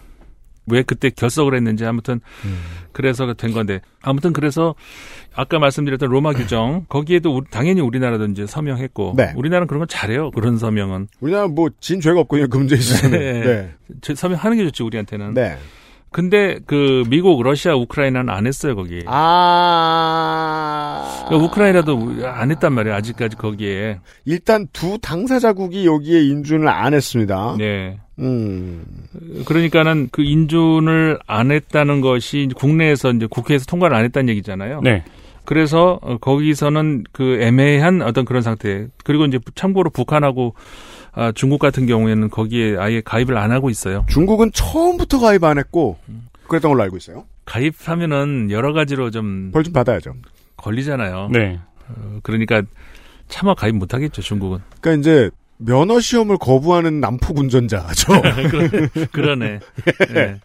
왜 그때 결석을 했는지 아무튼 음. 그래서 된 건데 아무튼 그래서 아까 말씀드렸던 로마 규정 거기에도 우리- 당연히 우리나라도 이제 서명했고 네. 우리나라는 그런 건 잘해요 그런 서명은 우리나라 뭐진 죄가 없거든요. 그 문제 있으면. 네. 네. 저- 서명하는 게 좋지 우리한테는 네. 근데 그 미국 러시아 우크라이나는 안 했어요 거기 아. 그러니까 우크라이나도 안 했단 말이에요 아직까지 거기에 일단 두 당사자국이 여기에 인준을 안 했습니다. 네 음. 그러니까는 그 인준을 안 했다는 것이 국내에서 이제 국회에서 통과를 안 했다는 얘기잖아요. 네. 그래서 어, 거기서는 그 애매한 어떤 그런 상태. 그리고 이제 참고로 북한하고 아, 중국 같은 경우에는 거기에 아예 가입을 안 하고 있어요. 중국은 처음부터 가입 안 했고 그랬던 걸로 알고 있어요. 가입하면은 여러 가지로 좀 벌 좀 받아야죠. 걸리잖아요. 네. 어, 그러니까 차마 가입 못 하겠죠, 중국은. 그러니까 이제 면허 시험을 거부하는 남포 운전자죠. 그러- 그러네. 네.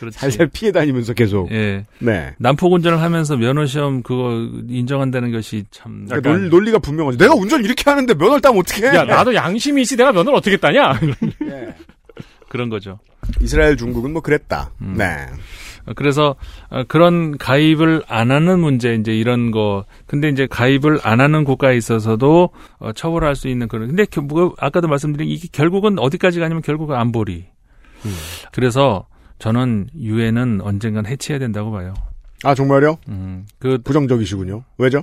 그렇지. 살살 피해 다니면서 계속. 예. 네. 난폭 운전을 하면서 면허 시험 그거 인정한다는 것이 참 그러니까 논, 논리가 분명하죠. 내가 운전 이렇게 하는데 면허를 따면 어떻게 해? 야, 나도 양심이 있지 내가 면허를 어떻게 따냐? 그런 거죠. 이스라엘 중국은 뭐 그랬다. 음. 네. 그래서 어, 그런 가입을 안 하는 문제 이제 이런 거 근데 이제 가입을 안 하는 국가에 있어서도 어, 처벌할 수 있는 그런 근데 겨- 뭐, 아까도 말씀드린 이게 결국은 어디까지 가냐면 결국은 안보리 음. 그래서 저는 유엔은 언젠간 해체해야 된다고 봐요. 아 정말요? 음, 그 부정적이시군요. 왜죠?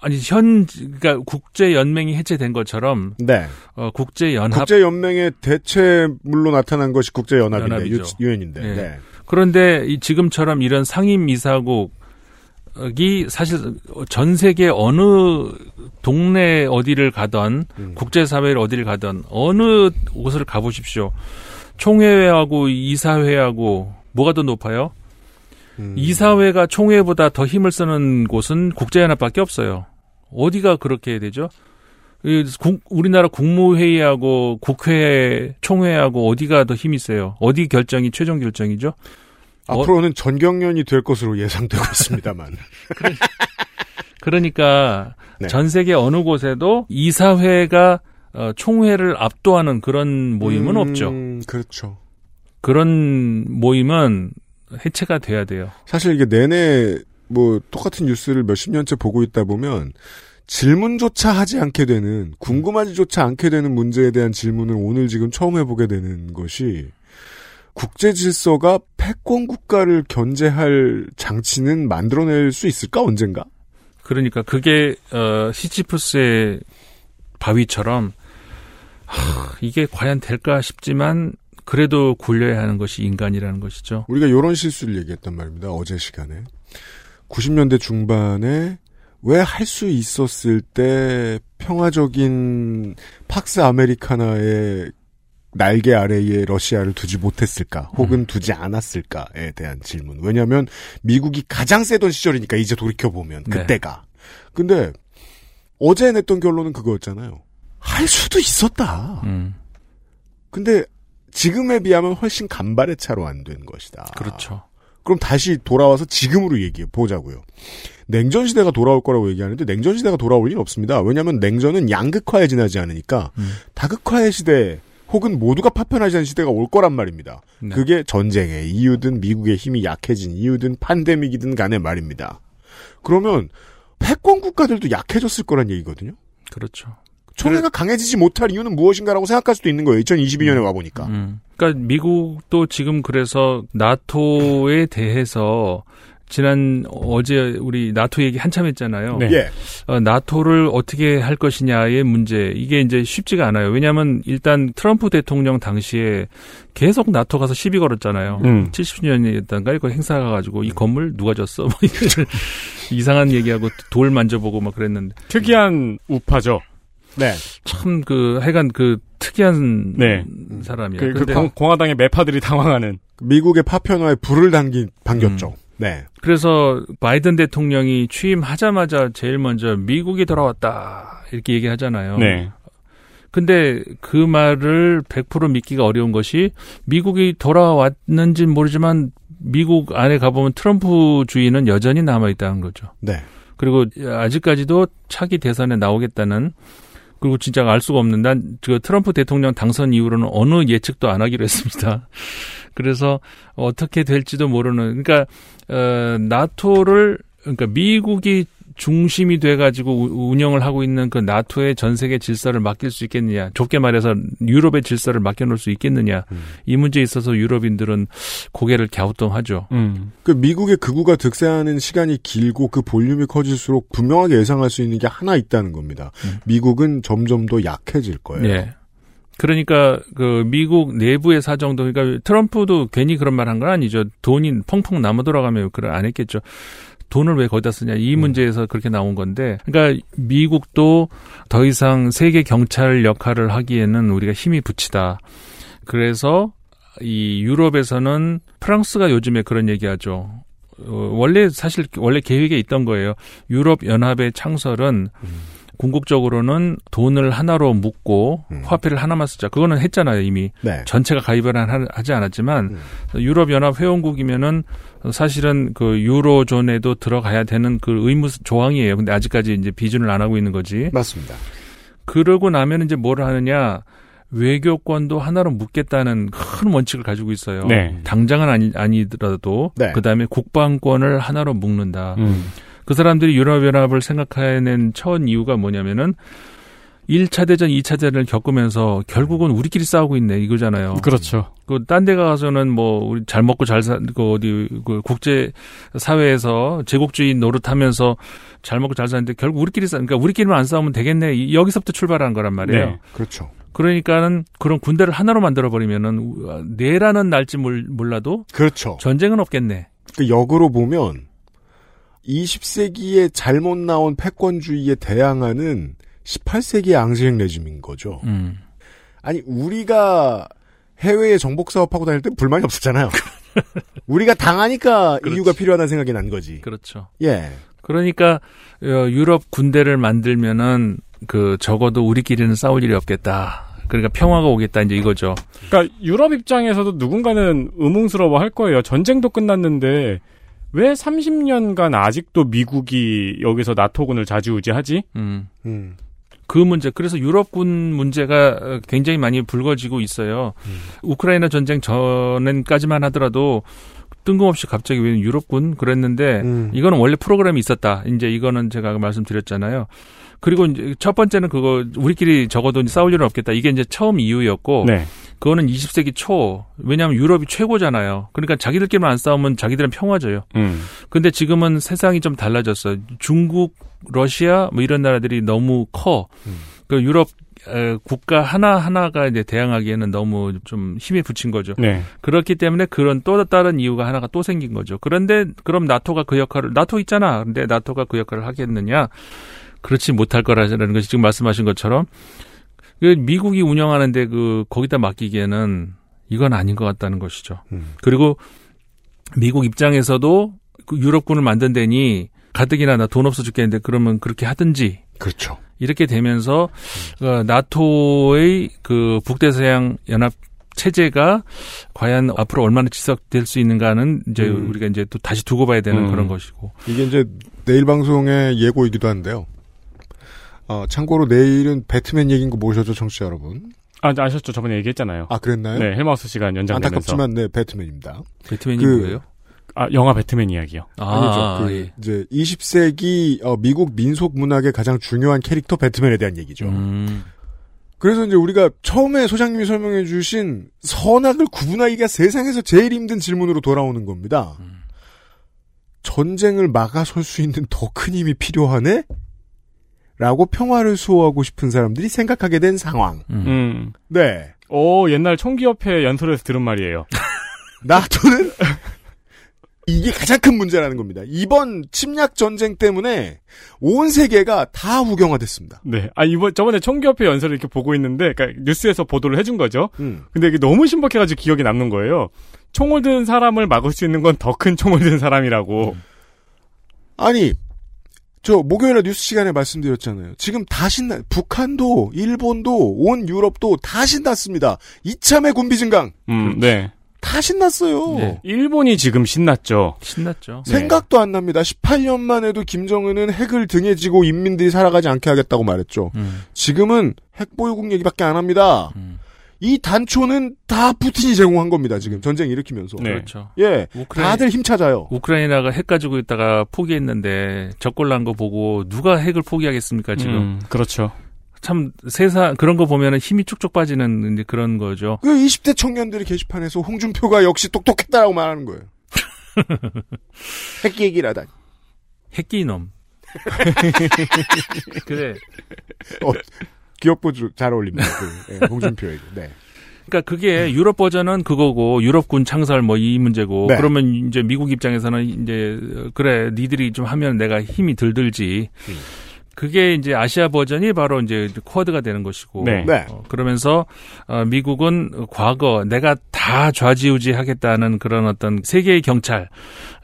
아니 현 그러니까 국제 연맹이 해체된 것처럼 네. 어, 국제 연합 국제 연맹의 대체물로 나타난 것이 국제 연합인데. 유엔인데. 예. 네. 그런데 이 지금처럼 이런 상임 이사국 이 사실 전 세계 어느 동네 어디를 가던 음. 국제사회를 어디를 가던 어느 곳을 가보십시오. 총회하고 이사회하고 뭐가 더 높아요? 음. 이사회가 총회보다 더 힘을 쓰는 곳은 국제연합밖에 없어요. 어디가 그렇게 되죠? 우리나라 국무회의하고 국회, 총회하고 어디가 더 힘이 세요? 어디 결정이 최종 결정이죠? 어, 앞으로는 전경련이 될 것으로 예상되고 있습니다만. 그러니까 네. 전 세계 어느 곳에도 이사회가 어, 총회를 압도하는 그런 모임은 음, 없죠. 그렇죠. 그런 모임은 해체가 돼야 돼요. 사실 이게 내내 뭐 똑같은 뉴스를 몇십 년째 보고 있다 보면 질문조차 하지 않게 되는 궁금하지조차 않게 되는 문제에 대한 질문을 오늘 지금 처음 해보게 되는 것이 국제 질서가 패권 국가를 견제할 장치는 만들어낼 수 있을까 언젠가? 그러니까 그게 어, 시치프스의 바위처럼 하, 이게 과연 될까 싶지만 그래도 굴려야 하는 것이 인간이라는 것이죠. 우리가 이런 실수를 얘기했단 말입니다. 어제 시간에 90년대 중반에 왜 할 수 있었을 때 평화적인 팍스 아메리카나의 날개 아래에 러시아를 두지 못했을까 혹은 두지 않았을까에 대한 질문. 왜냐하면 미국이 가장 세던 시절이니까 이제 돌이켜 보면 네. 그때가. 근데 어제 냈던 결론은 그거였잖아요. 할 수도 있었다. 음, 근데 지금에 비하면 훨씬 간발의 차로 안 된 것이다. 그렇죠. 그럼 다시 돌아와서 지금으로 얘기해 보자고요. 냉전 시대가 돌아올 거라고 얘기하는데 냉전 시대가 돌아올 리는 없습니다. 왜냐하면 냉전은 양극화에 지나지 않으니까 음. 다극화의 시대 혹은 모두가 파편화지 않은 시대가 올 거란 말입니다. 네. 그게 전쟁의 이유든 미국의 힘이 약해진 이유든 판데믹이든 간의 말입니다. 그러면 패권 국가들도 약해졌을 거란 얘기거든요. 그렇죠. 총회가 강해지지 못할 이유는 무엇인가라고 생각할 수도 있는 거예요. 2022년에 와보니까. 음. 그러니까 미국도 지금 그래서 나토에 대해서 지난 어제 우리 나토 얘기 한참 했잖아요. 네. 예. 어, 나토를 어떻게 할 것이냐의 문제 이게 이제 쉽지가 않아요. 왜냐하면 일단 트럼프 대통령 당시에 계속 나토 가서 시비 걸었잖아요. 음. 70년이었단가 이거 행사 가가지고 이 건물 누가 졌어? 뭐 이상한 얘기하고 돌 만져보고 막 그랬는데 특이한 우파죠. 네. 참그 하여간 그 특이한 네. 사람이야. 그, 그 근데 공, 공화당의 매파들이 당황하는. 미국의 파편화에 불을 당긴 당겼죠. 음. 네. 그래서 바이든 대통령이 취임하자마자 제일 먼저 미국이 돌아왔다 이렇게 얘기하잖아요. 네. 근데 그 말을 100% 믿기가 어려운 것이 미국이 돌아왔는지는 모르지만 미국 안에 가보면 트럼프 주의는 여전히 남아 있다는 거죠. 네. 그리고 아직까지도 차기 대선에 나오겠다는 그리고 진짜 알 수가 없는 난 그 트럼프 대통령 당선 이후로는 어느 예측도 안 하기로 했습니다. 그래서 어떻게 될지도 모르는 그러니까 어 나토를 그러니까 미국이 중심이 돼가지고 우- 운영을 하고 있는 그 나토의 전 세계 질서를 맡길 수 있겠느냐. 좁게 말해서 유럽의 질서를 맡겨놓을 수 있겠느냐. 이 문제에 있어서 유럽인들은 고개를 갸우뚱하죠. 음. 그 미국의 극우가 득세하는 시간이 길고 그 볼륨이 커질수록 분명하게 예상할 수 있는 게 하나 있다는 겁니다. 음. 미국은 점점 더 약해질 거예요. 네. 그러니까 그 미국 내부의 사정도 그러니까 트럼프도 괜히 그런 말 한 건 아니죠. 돈이 펑펑 남아 돌아가면 그걸 안 했겠죠. 돈을 왜 거기다 쓰냐 이 문제에서 그렇게 나온 건데 그러니까 미국도 더 이상 세계 경찰 역할을 하기에는 우리가 힘이 붙이다. 그래서 이 유럽에서는 프랑스가 요즘에 그런 얘기하죠. 어, 원래 사실 원래 계획에 있던 거예요. 유럽 연합의 창설은 궁극적으로는 돈을 하나로 묶고 화폐를 하나만 쓰자. 그거는 했잖아요 이미. 네. 전체가 가입을 한- 하지 않았지만 음. 유럽 연합 회원국이면은 사실은 그 유로존에도 들어가야 되는 그 의무 조항이에요. 근데 아직까지 이제 비준을 안 하고 있는 거지. 맞습니다. 그러고 나면 이제 뭘 하느냐? 외교권도 하나로 묶겠다는 큰 원칙을 가지고 있어요. 네. 당장은 아니, 아니더라도 네. 그 다음에 국방권을 하나로 묶는다. 음. 그 사람들이 유럽연합을 생각해낸 첫 이유가 뭐냐면은 1차 대전, 2차 대전을 겪으면서 결국은 우리끼리 싸우고 있네 이거잖아요. 그렇죠. 그 딴 데 가서는 뭐 우리 잘 먹고 잘 사, 그 어디 그 국제 사회에서 제국주의 노릇하면서 잘 먹고 잘 사는데 결국 우리끼리 싸, 그러니까 우리끼리만 안 싸우면 되겠네. 이- 여기서부터 출발한 거란 말이에요. 네. 그렇죠. 그러니까는 그런 군대를 하나로 만들어 버리면은 내라는 날지 몰- 몰라도 그렇죠. 전쟁은 없겠네. 그 역으로 보면 20세기에 잘못 나온 패권주의에 대항하는 18세기의 앙시행 레짐인 거죠. 음. 아니 우리가 해외에 정복 사업하고 다닐 때 불만이 없었잖아요. 우리가 당하니까 이유가 필요하다는 생각이 난 거지. 그렇죠. 예. 그러니까 어, 유럽 군대를 만들면은 그 적어도 우리끼리는 싸울 일이 없겠다. 그러니까 평화가 오겠다 이제 이거죠. 그러니까 유럽 입장에서도 누군가는 의문스러워 할 거예요. 전쟁도 끝났는데 왜 30년간 아직도 미국이 여기서 나토군을 좌지우지하지? 음. 음. 그 문제 그래서 유럽군 문제가 굉장히 많이 불거지고 있어요. 우크라이나 전쟁 전까지만 하더라도 뜬금없이 갑자기 왜 유럽군 그랬는데 음. 이거는 원래 프로그램이 있었다. 이제 이거는 제가 말씀드렸잖아요. 그리고 이제 첫 번째는 그거 우리끼리 적어도 싸울 일은 없겠다. 이게 이제 처음 이유였고 네. 그거는 20세기 초 왜냐하면 유럽이 최고잖아요. 그러니까 자기들끼리만 안 싸우면 자기들은 평화져요. 음. 근데 지금은 세상이 좀 달라졌어요. 중국, 러시아 뭐 이런 나라들이 너무 커. 그 유럽 에, 국가 하나 하나가 이제 대항하기에는 너무 좀 힘이 붙인 거죠. 네. 그렇기 때문에 그런 또 다른 이유가 하나가 또 생긴 거죠. 그런데 그럼 나토가 그 역할을 나토 있잖아. 근데 나토가 그 역할을 하겠느냐? 그렇지 못할 거라는 것이 지금 말씀하신 것처럼 그 미국이 운영하는데 그 거기다 맡기기에는 이건 아닌 것 같다는 것이죠. 음. 그리고 미국 입장에서도 그 유럽군을 만든다니 가뜩이나 나 돈 없어 죽겠는데 그러면 그렇게 하든지 그렇죠. 이렇게 되면서 어, 나토의 그 북대서양 연합 체제가 과연 앞으로 얼마나 지속될 수 있는가는 이제 음. 우리가 이제 또 다시 두고 봐야 되는 음. 그런 것이고. 이게 이제 내일 방송의 예고이기도 한데요. 어, 참고로 내일은 배트맨 얘기인 거 모셔줘 청취자 여러분. 아, 아셨죠? 저번에 얘기했잖아요. 아 그랬나요? 네, 헬마우스 시간 연장되면서. 안타깝지만 네 배트맨입니다. 배트맨이 그- 뭐예요? 아, 영화 배트맨 이야기요. 아 니죠. 그 예. 이제 20세기 어, 미국 민속 문학의 가장 중요한 캐릭터 배트맨에 대한 얘기죠. 음. 그래서 이제 우리가 처음에 소장님이 설명해 주신 선악을 구분하기가 세상에서 제일 힘든 질문으로 돌아오는 겁니다. 전쟁을 막아설 수 있는 더 큰 힘이 필요하네? 라고 평화를 수호하고 싶은 사람들이 생각하게 된 상황. 음. 네. 오, 옛날 총기협회 연설에서 들은 말이에요. 나토는 이게 가장 큰 문제라는 겁니다. 이번 침략 전쟁 때문에 온 세계가 다 우경화됐습니다. 네. 아, 이번, 저번에 총기협회 연설을 이렇게 보고 있는데, 그러니까 뉴스에서 보도를 해준 거죠. 음. 근데 이게 너무 신박해가지고 기억에 남는 거예요. 총을 든 사람을 막을 수 있는 건 더 큰 총을 든 사람이라고. 아니, 저 목요일에 뉴스 시간에 말씀드렸잖아요. 지금 다 신나, 북한도, 일본도, 온 유럽도 다 신났습니다. 이참에 군비 증강. 음, 네. 다 신났어요. 네. 일본이 지금 신났죠. 신났죠. 생각도 안 납니다. 18년만 해도 김정은은 핵을 등에 지고 인민들이 살아가지 않게 하겠다고 말했죠. 음. 지금은 핵보유국 얘기밖에 안 합니다. 음. 이 단초는 다 푸틴이 제공한 겁니다. 지금 전쟁 일으키면서. 네. 그렇죠. 예, 우크라이- 다들 힘 찾아요. 우크라이나가 핵 가지고 있다가 포기했는데 적골 난 거 보고 누가 핵을 포기하겠습니까 지금 음, 그렇죠. 참 세상 그런 거 보면은 힘이 쭉쭉 빠지는 이제 그런 거죠. 그 20대 청년들이 게시판에서 홍준표가 역시 똑똑했다라고 말하는 거예요. 핵 얘기를 하다니. 핵기 놈. 그래. 어, 기업부주 잘 어울립니다. 그, 예, 홍준표에게. 네. 그러니까 그게 유럽 버전은 그거고 유럽군 창설 뭐 이 문제고 네. 그러면 이제 미국 입장에서는 이제 그래 니들이 좀 하면 내가 힘이 들들지. 음. 그게 이제 아시아 버전이 바로 이제 쿼드가 되는 것이고 네. 네. 어, 그러면서 어, 미국은 과거 내가 다 좌지우지 하겠다는 그런 어떤 세계의 경찰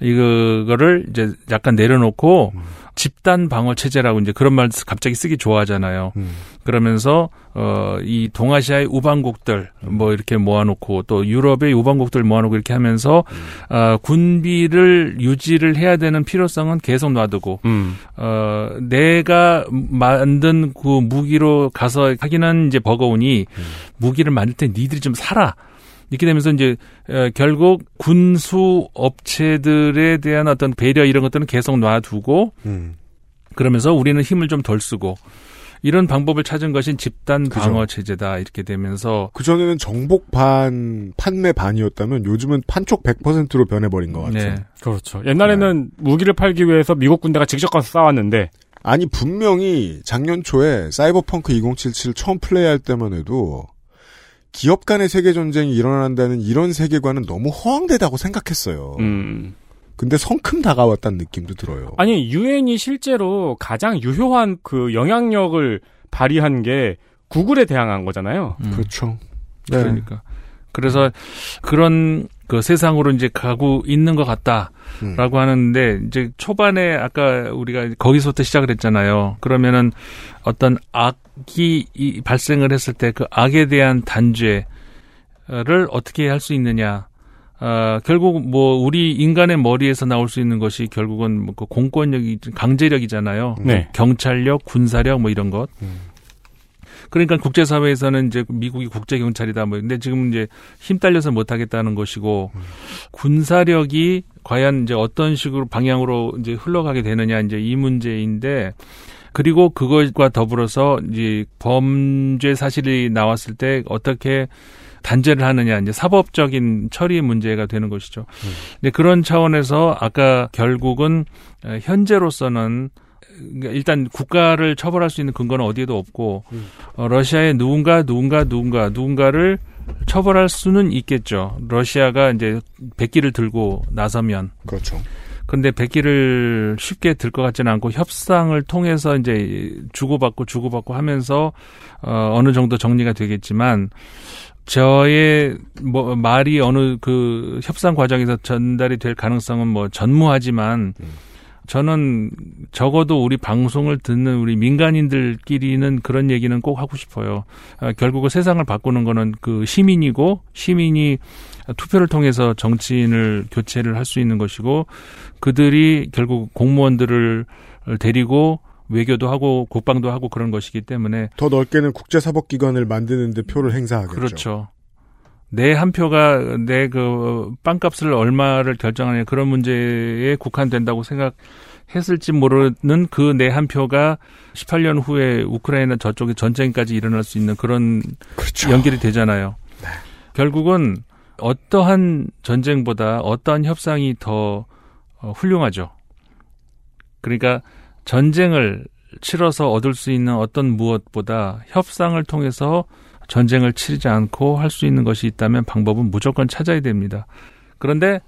이거를 이제 약간 내려놓고 집단 방어 체제라고 이제 그런 말 갑자기 쓰기 좋아하잖아요. 음. 그러면서 어이 동아시아의 우방국들 뭐 이렇게 모아놓고 또 유럽의 우방국들 모아놓고 이렇게 하면서 음. 어 군비를 유지를 해야 되는 필요성은 계속 놔두고 음. 어 내가 만든 그 무기로 가서 하기는 이제 버거우니 음. 무기를 만들 때 니들이 좀 사라. 이렇게 되면서 이제 어, 결국 군수 업체들에 대한 어떤 배려 이런 것들은 계속 놔두고 음. 그러면서 우리는 힘을 좀 덜 쓰고 이런 방법을 찾은 것이 집단 그죠. 방어 체제다 이렇게 되면서 그 전에는 정복 반, 판매 반이었다면 요즘은 판촉 100%로 변해버린 것 같아요. 네. 그렇죠. 옛날에는 무기를 팔기 위해서 미국 군대가 직접 가서 싸웠는데 아니, 분명히 작년 초에 사이버펑크 2077 처음 플레이할 때만 해도 기업 간의 세계 전쟁이 일어난다는 이런 세계관은 너무 허황되다고 생각했어요. 음. 근데 성큼 다가왔다는 느낌도 들어요. 아니 유엔이 실제로 가장 유효한 그 영향력을 발휘한 게 구글에 대항한 거잖아요. 음. 그렇죠. 네. 그러니까 그래서 그런 그 세상으로 이제 가고 있는 것 같다라고 음. 하는데 이제 초반에 아까 우리가 거기서부터 시작을 했잖아요. 그러면은 어떤 악 이 이- 발생을 했을 때 그 악에 대한 단죄를 어떻게 할 수 있느냐. 어, 결국 뭐 우리 인간의 머리에서 나올 수 있는 것이 결국은 뭐그 공권력이 강제력이잖아요. 네. 경찰력, 군사력 뭐 이런 것. 음. 그러니까 국제사회에서는 이제 미국이 국제경찰이다 뭐 근데 지금 이제 힘 딸려서 못하겠다는 것이고 군사력이 과연 이제 어떤 식으로 방향으로 이제 흘러가게 되느냐 이제 이 문제인데 그리고 그것과 더불어서 이제 범죄 사실이 나왔을 때 어떻게 단죄를 하느냐 이제 사법적인 처리 문제가 되는 것이죠. 근데 그런 차원에서 아까 결국은 어, 현재로서는 그러니까 일단 국가를 처벌할 수 있는 근거는 어디에도 없고 음. 어, 러시아의 누군가 누군가 누군가 누군가를 처벌할 수는 있겠죠. 러시아가 이제 백기를 들고 나서면 그렇죠. 근데 백기를 쉽게 들 것 같지는 않고 협상을 통해서 이제 주고받고 주고받고 하면서 어, 어느 정도 정리가 되겠지만 저의 뭐 말이 어느 그 협상 과정에서 전달이 될 가능성은 뭐 전무하지만 저는 적어도 우리 방송을 듣는 우리 민간인들끼리는 그런 얘기는 꼭 하고 싶어요. 아, 결국은 세상을 바꾸는 거는 그 시민이고 시민이 투표를 통해서 정치인을 교체를 할 수 있는 것이고 그들이 결국 공무원들을 데리고 외교도 하고 국방도 하고 그런 것이기 때문에 더 넓게는 국제사법기관을 만드는데 표를 행사하겠죠. 그렇죠. 내 한 표가 내 그 빵값을 얼마를 결정하냐 그런 문제에 국한된다고 생각했을지 모르는 그 내 한 표가 18년 후에 우크라이나 저쪽에 전쟁까지 일어날 수 있는 그런 그렇죠. 연결이 되잖아요. 결국은 어떠한 전쟁보다 어떠한 협상이 더 어, 훌륭하죠. 그러니까 전쟁을 치러서 얻을 수 있는 어떤 무엇보다 협상을 통해서 전쟁을 치르지 않고 할 수 있는 것이 있다면 방법은 무조건 찾아야 됩니다. 그런데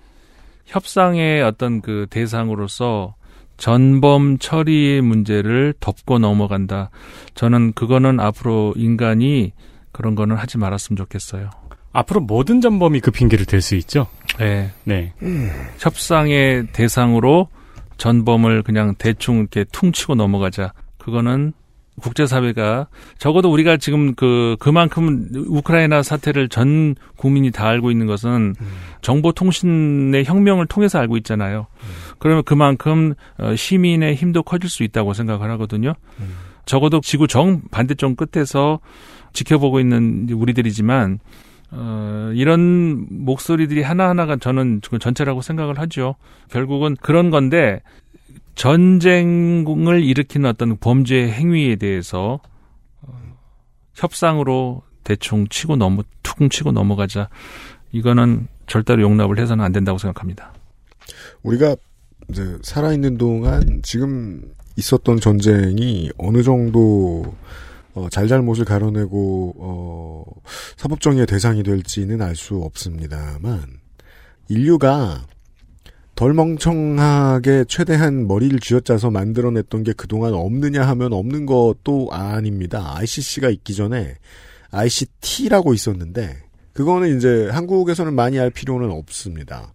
협상의 어떤 그 대상으로서 전범 처리의 문제를 덮고 넘어간다. 저는 그거는 앞으로 인간이 그런 거는 하지 말았으면 좋겠어요. 앞으로 모든 전범이 그 핑계를 댈 수 있죠. 네. 네. 협상의 대상으로 전범을 그냥 대충 이렇게 퉁치고 넘어가자. 그거는 국제사회가 적어도 우리가 지금 그 그만큼 우크라이나 사태를 전 국민이 다 알고 있는 것은 정보통신의 혁명을 통해서 알고 있잖아요. 그러면 그만큼 어, 시민의 힘도 커질 수 있다고 생각을 하거든요. 적어도 지구 정 반대쪽 끝에서 지켜보고 있는 우리들이지만 어, 이런 목소리들이 하나하나가 저는 그 전체라고 생각을 하죠. 결국은 그런 건데 전쟁을 일으키는 어떤 범죄 행위에 대해서 어, 협상으로 대충 치고 넘어 툭 치고 넘어가자. 이거는 절대로 용납을 해서는 안 된다고 생각합니다. 우리가 이제 살아있는 동안 지금 있었던 전쟁이 어느 정도 어, 잘잘못을 가려내고 어, 사법정의의 대상이 될지는 알 수 없습니다만 인류가 덜 멍청하게 최대한 머리를 쥐어짜서 만들어냈던 게 그동안 없느냐 하면 없는 것도 아닙니다. ICC가 있기 전에 ICT라고 있었는데 그거는 이제 한국에서는 많이 알 필요는 없습니다.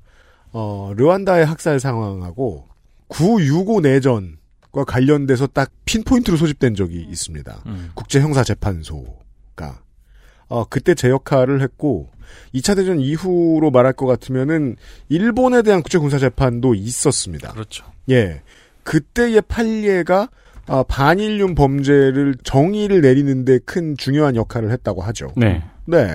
어, 르완다의 학살 상황하고 965 내전 관련돼서 딱 핀포인트로 소집된 적이 있습니다. 음. 국제형사재판소가. 어, 그때 제 역할을 했고, 2차 대전 이후로 말할 것 같으면은, 일본에 대한 국제군사재판도 있었습니다. 그렇죠. 예. 그때의 판례가, 아, 반인륜 범죄를 정의를 내리는데 큰 중요한 역할을 했다고 하죠. 네. 네.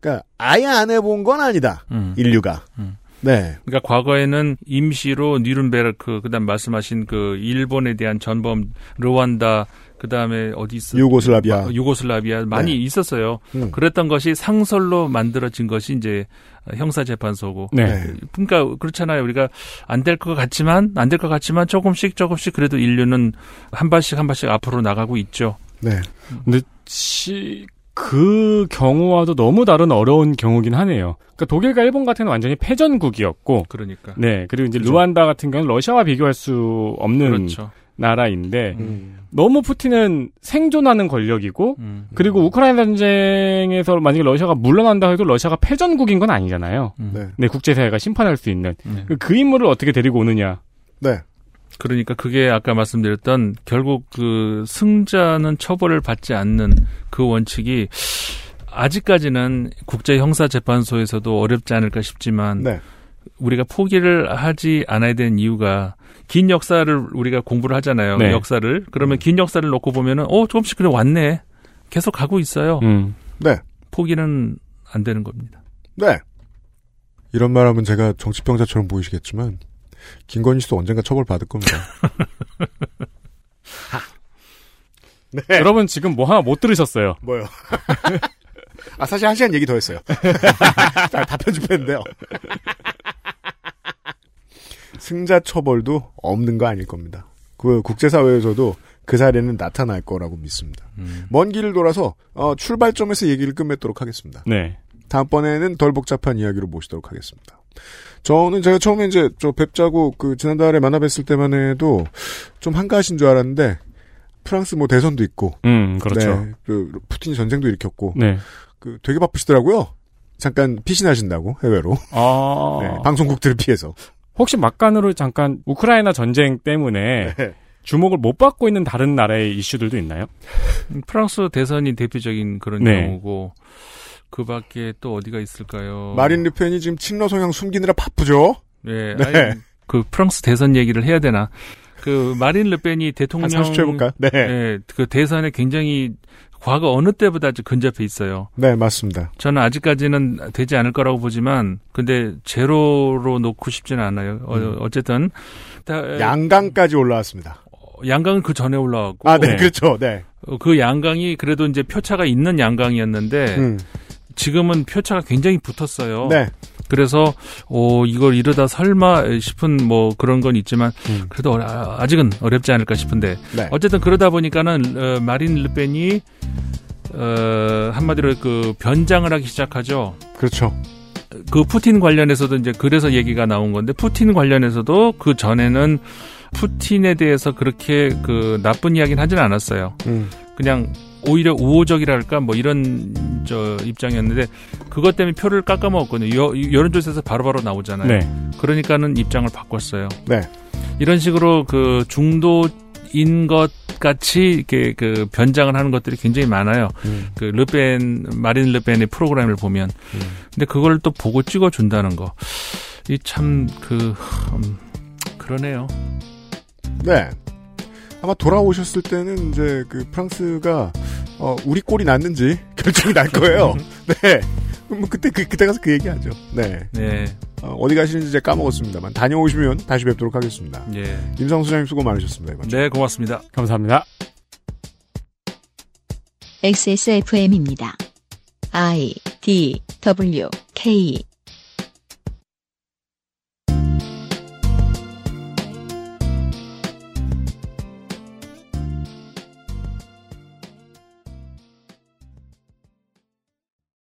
그러니까 아예 안 해본 건 아니다. 음. 인류가. 음. 네. 그러니까 과거에는 임시로 니른베르크 그다음 말씀하신 그 일본에 대한 전범 르완다 그다음에 어디 있어 유고슬라비아. 유고슬라비아 많이 네. 있었어요. 음. 그랬던 것이 상설로 만들어진 것이 이제 형사재판소고. 네. 그러니까 그렇잖아요. 우리가 안 될 것 같지만 안 될 것 같지만 조금씩 조금씩 그래도 인류는 한 발씩 한 발씩 앞으로 나가고 있죠. 네. 근데 시, 그 경우와도 너무 다른 어려운 경우긴 하네요. 그러니까 독일과 일본 같은 경우는 완전히 패전국이었고, 그러니까. 네 그리고 이제 그죠. 루안다 같은 경우는 러시아와 비교할 수 없는 그렇죠. 나라인데 음. 너무 푸틴은 생존하는 권력이고, 음. 그리고 우크라이나 전쟁에서 만약에 러시아가 물러난다 해도 러시아가 패전국인 건 아니잖아요. 음. 네. 네 국제사회가 심판할 수 있는 네. 그- 그 인물을 어떻게 데리고 오느냐. 네. 그러니까 그게 아까 말씀드렸던 결국 그 승자는 처벌을 받지 않는 그 원칙이 아직까지는 국제 형사 재판소에서도 어렵지 않을까 싶지만 네. 우리가 포기를 하지 않아야 되는 이유가 긴 역사를 우리가 공부를 하잖아요. 네. 역사를. 그러면 긴 역사를 놓고 보면은 어 조금씩 그래 왔네. 계속 가고 있어요. 음. 네. 포기는 안 되는 겁니다. 네. 이런 말 하면 제가 정치병자처럼 보이시겠지만, 김건희 씨도 언젠가 처벌받을 겁니다. 네. 여러분 지금 뭐 하나 못 들으셨어요. 뭐요? 아, 사실 한 시간 얘기 더 했어요. 다, 다 편집했는데요. 승자 처벌도 없는 거 아닐 겁니다. 그 국제사회에서도 그 사례는 나타날 거라고 믿습니다. 음. 먼 길을 돌아서 어, 출발점에서 얘기를 끝맺도록 하겠습니다. 네. 다음번에는 덜 복잡한 이야기로 모시도록 하겠습니다. 저는 제가 처음에 이제 저 뵙자고 그 지난달에 만나 뵀을 때만 해도 좀 한가하신 줄 알았는데 프랑스 뭐 대선도 있고 음 그렇죠. 네, 그 푸틴이 전쟁도 일으켰고 네. 그 되게 바쁘시더라고요. 잠깐 피신하신다고 해외로 아 네, 방송국들을 피해서 혹시 막간으로 잠깐 우크라이나 전쟁 때문에 네. 주목을 못 받고 있는 다른 나라의 이슈들도 있나요? 프랑스 대선이 대표적인 그런 네. 경우고 그 밖에 또 어디가 있을까요? 마린 르펜이 지금 친러 성향 숨기느라 바쁘죠. 예, 네. 아니, 그 프랑스 대선 얘기를 해야 되나? 그 마린 르펜이 대통령 한 30초 해볼까요? 네. 예, 그 대선에 굉장히 과거 어느 때보다 아주 근접해 있어요. 네 맞습니다. 저는 아직까지는 되지 않을 거라고 보지만, 근데 제로로 놓고 싶지는 않아요. 음. 어, 쨌든 양강까지 올라왔습니다. 양강은 그 전에 올라왔고, 아, 네, 네. 그렇죠. 네. 어, 그 양강이 그래도 이제 표차가 있는 양강이었는데, 음, 지금은 표차가 굉장히 붙었어요. 네. 그래서 오 이걸 이러다 설마 싶은 뭐 그런 건 있지만 음. 그래도 어려- 아직은 어렵지 않을까 싶은데 네. 어쨌든 그러다 보니까는 어, 마린 르펜이 어, 한마디로 그 변장을 하기 시작하죠. 그렇죠. 그 푸틴 관련해서도 이제 그래서 얘기가 나온 건데 푸틴 관련해서도 그 전에는 푸틴에 대해서 그렇게 그 나쁜 이야기는 하지는 않았어요. 음, 그냥 오히려 우호적이랄까 뭐 이런 저 입장이었는데 그것 때문에 표를 깎아 먹었거든요. 여, 여론조사에서 바로바로 나오잖아요. 네. 그러니까는 입장을 바꿨어요. 네. 이런 식으로 그 중도인 것 같이 이렇게 그 변장을 하는 것들이 굉장히 많아요. 음, 그 르펜 마린 르펜의 프로그램을 보면 음. 근데 그걸 또 보고 찍어 준다는 거. 이 참그 음, 그러네요. 네. 아마 돌아오셨을 때는 이제 그 프랑스가 어, 우리 꼴이 났는지 결정이 날 거예요. 네. 뭐 그때 그 그때 가서 그 얘기하죠. 네. 네. 어, 디 가시는지 제가 까먹었습니다만 다녀오시면 다시 뵙도록 하겠습니다. 예. 임상수 장님 수고 많으셨습니다. 이번 주. 네, 고맙습니다. 감사합니다. XSFM입니다. I D W K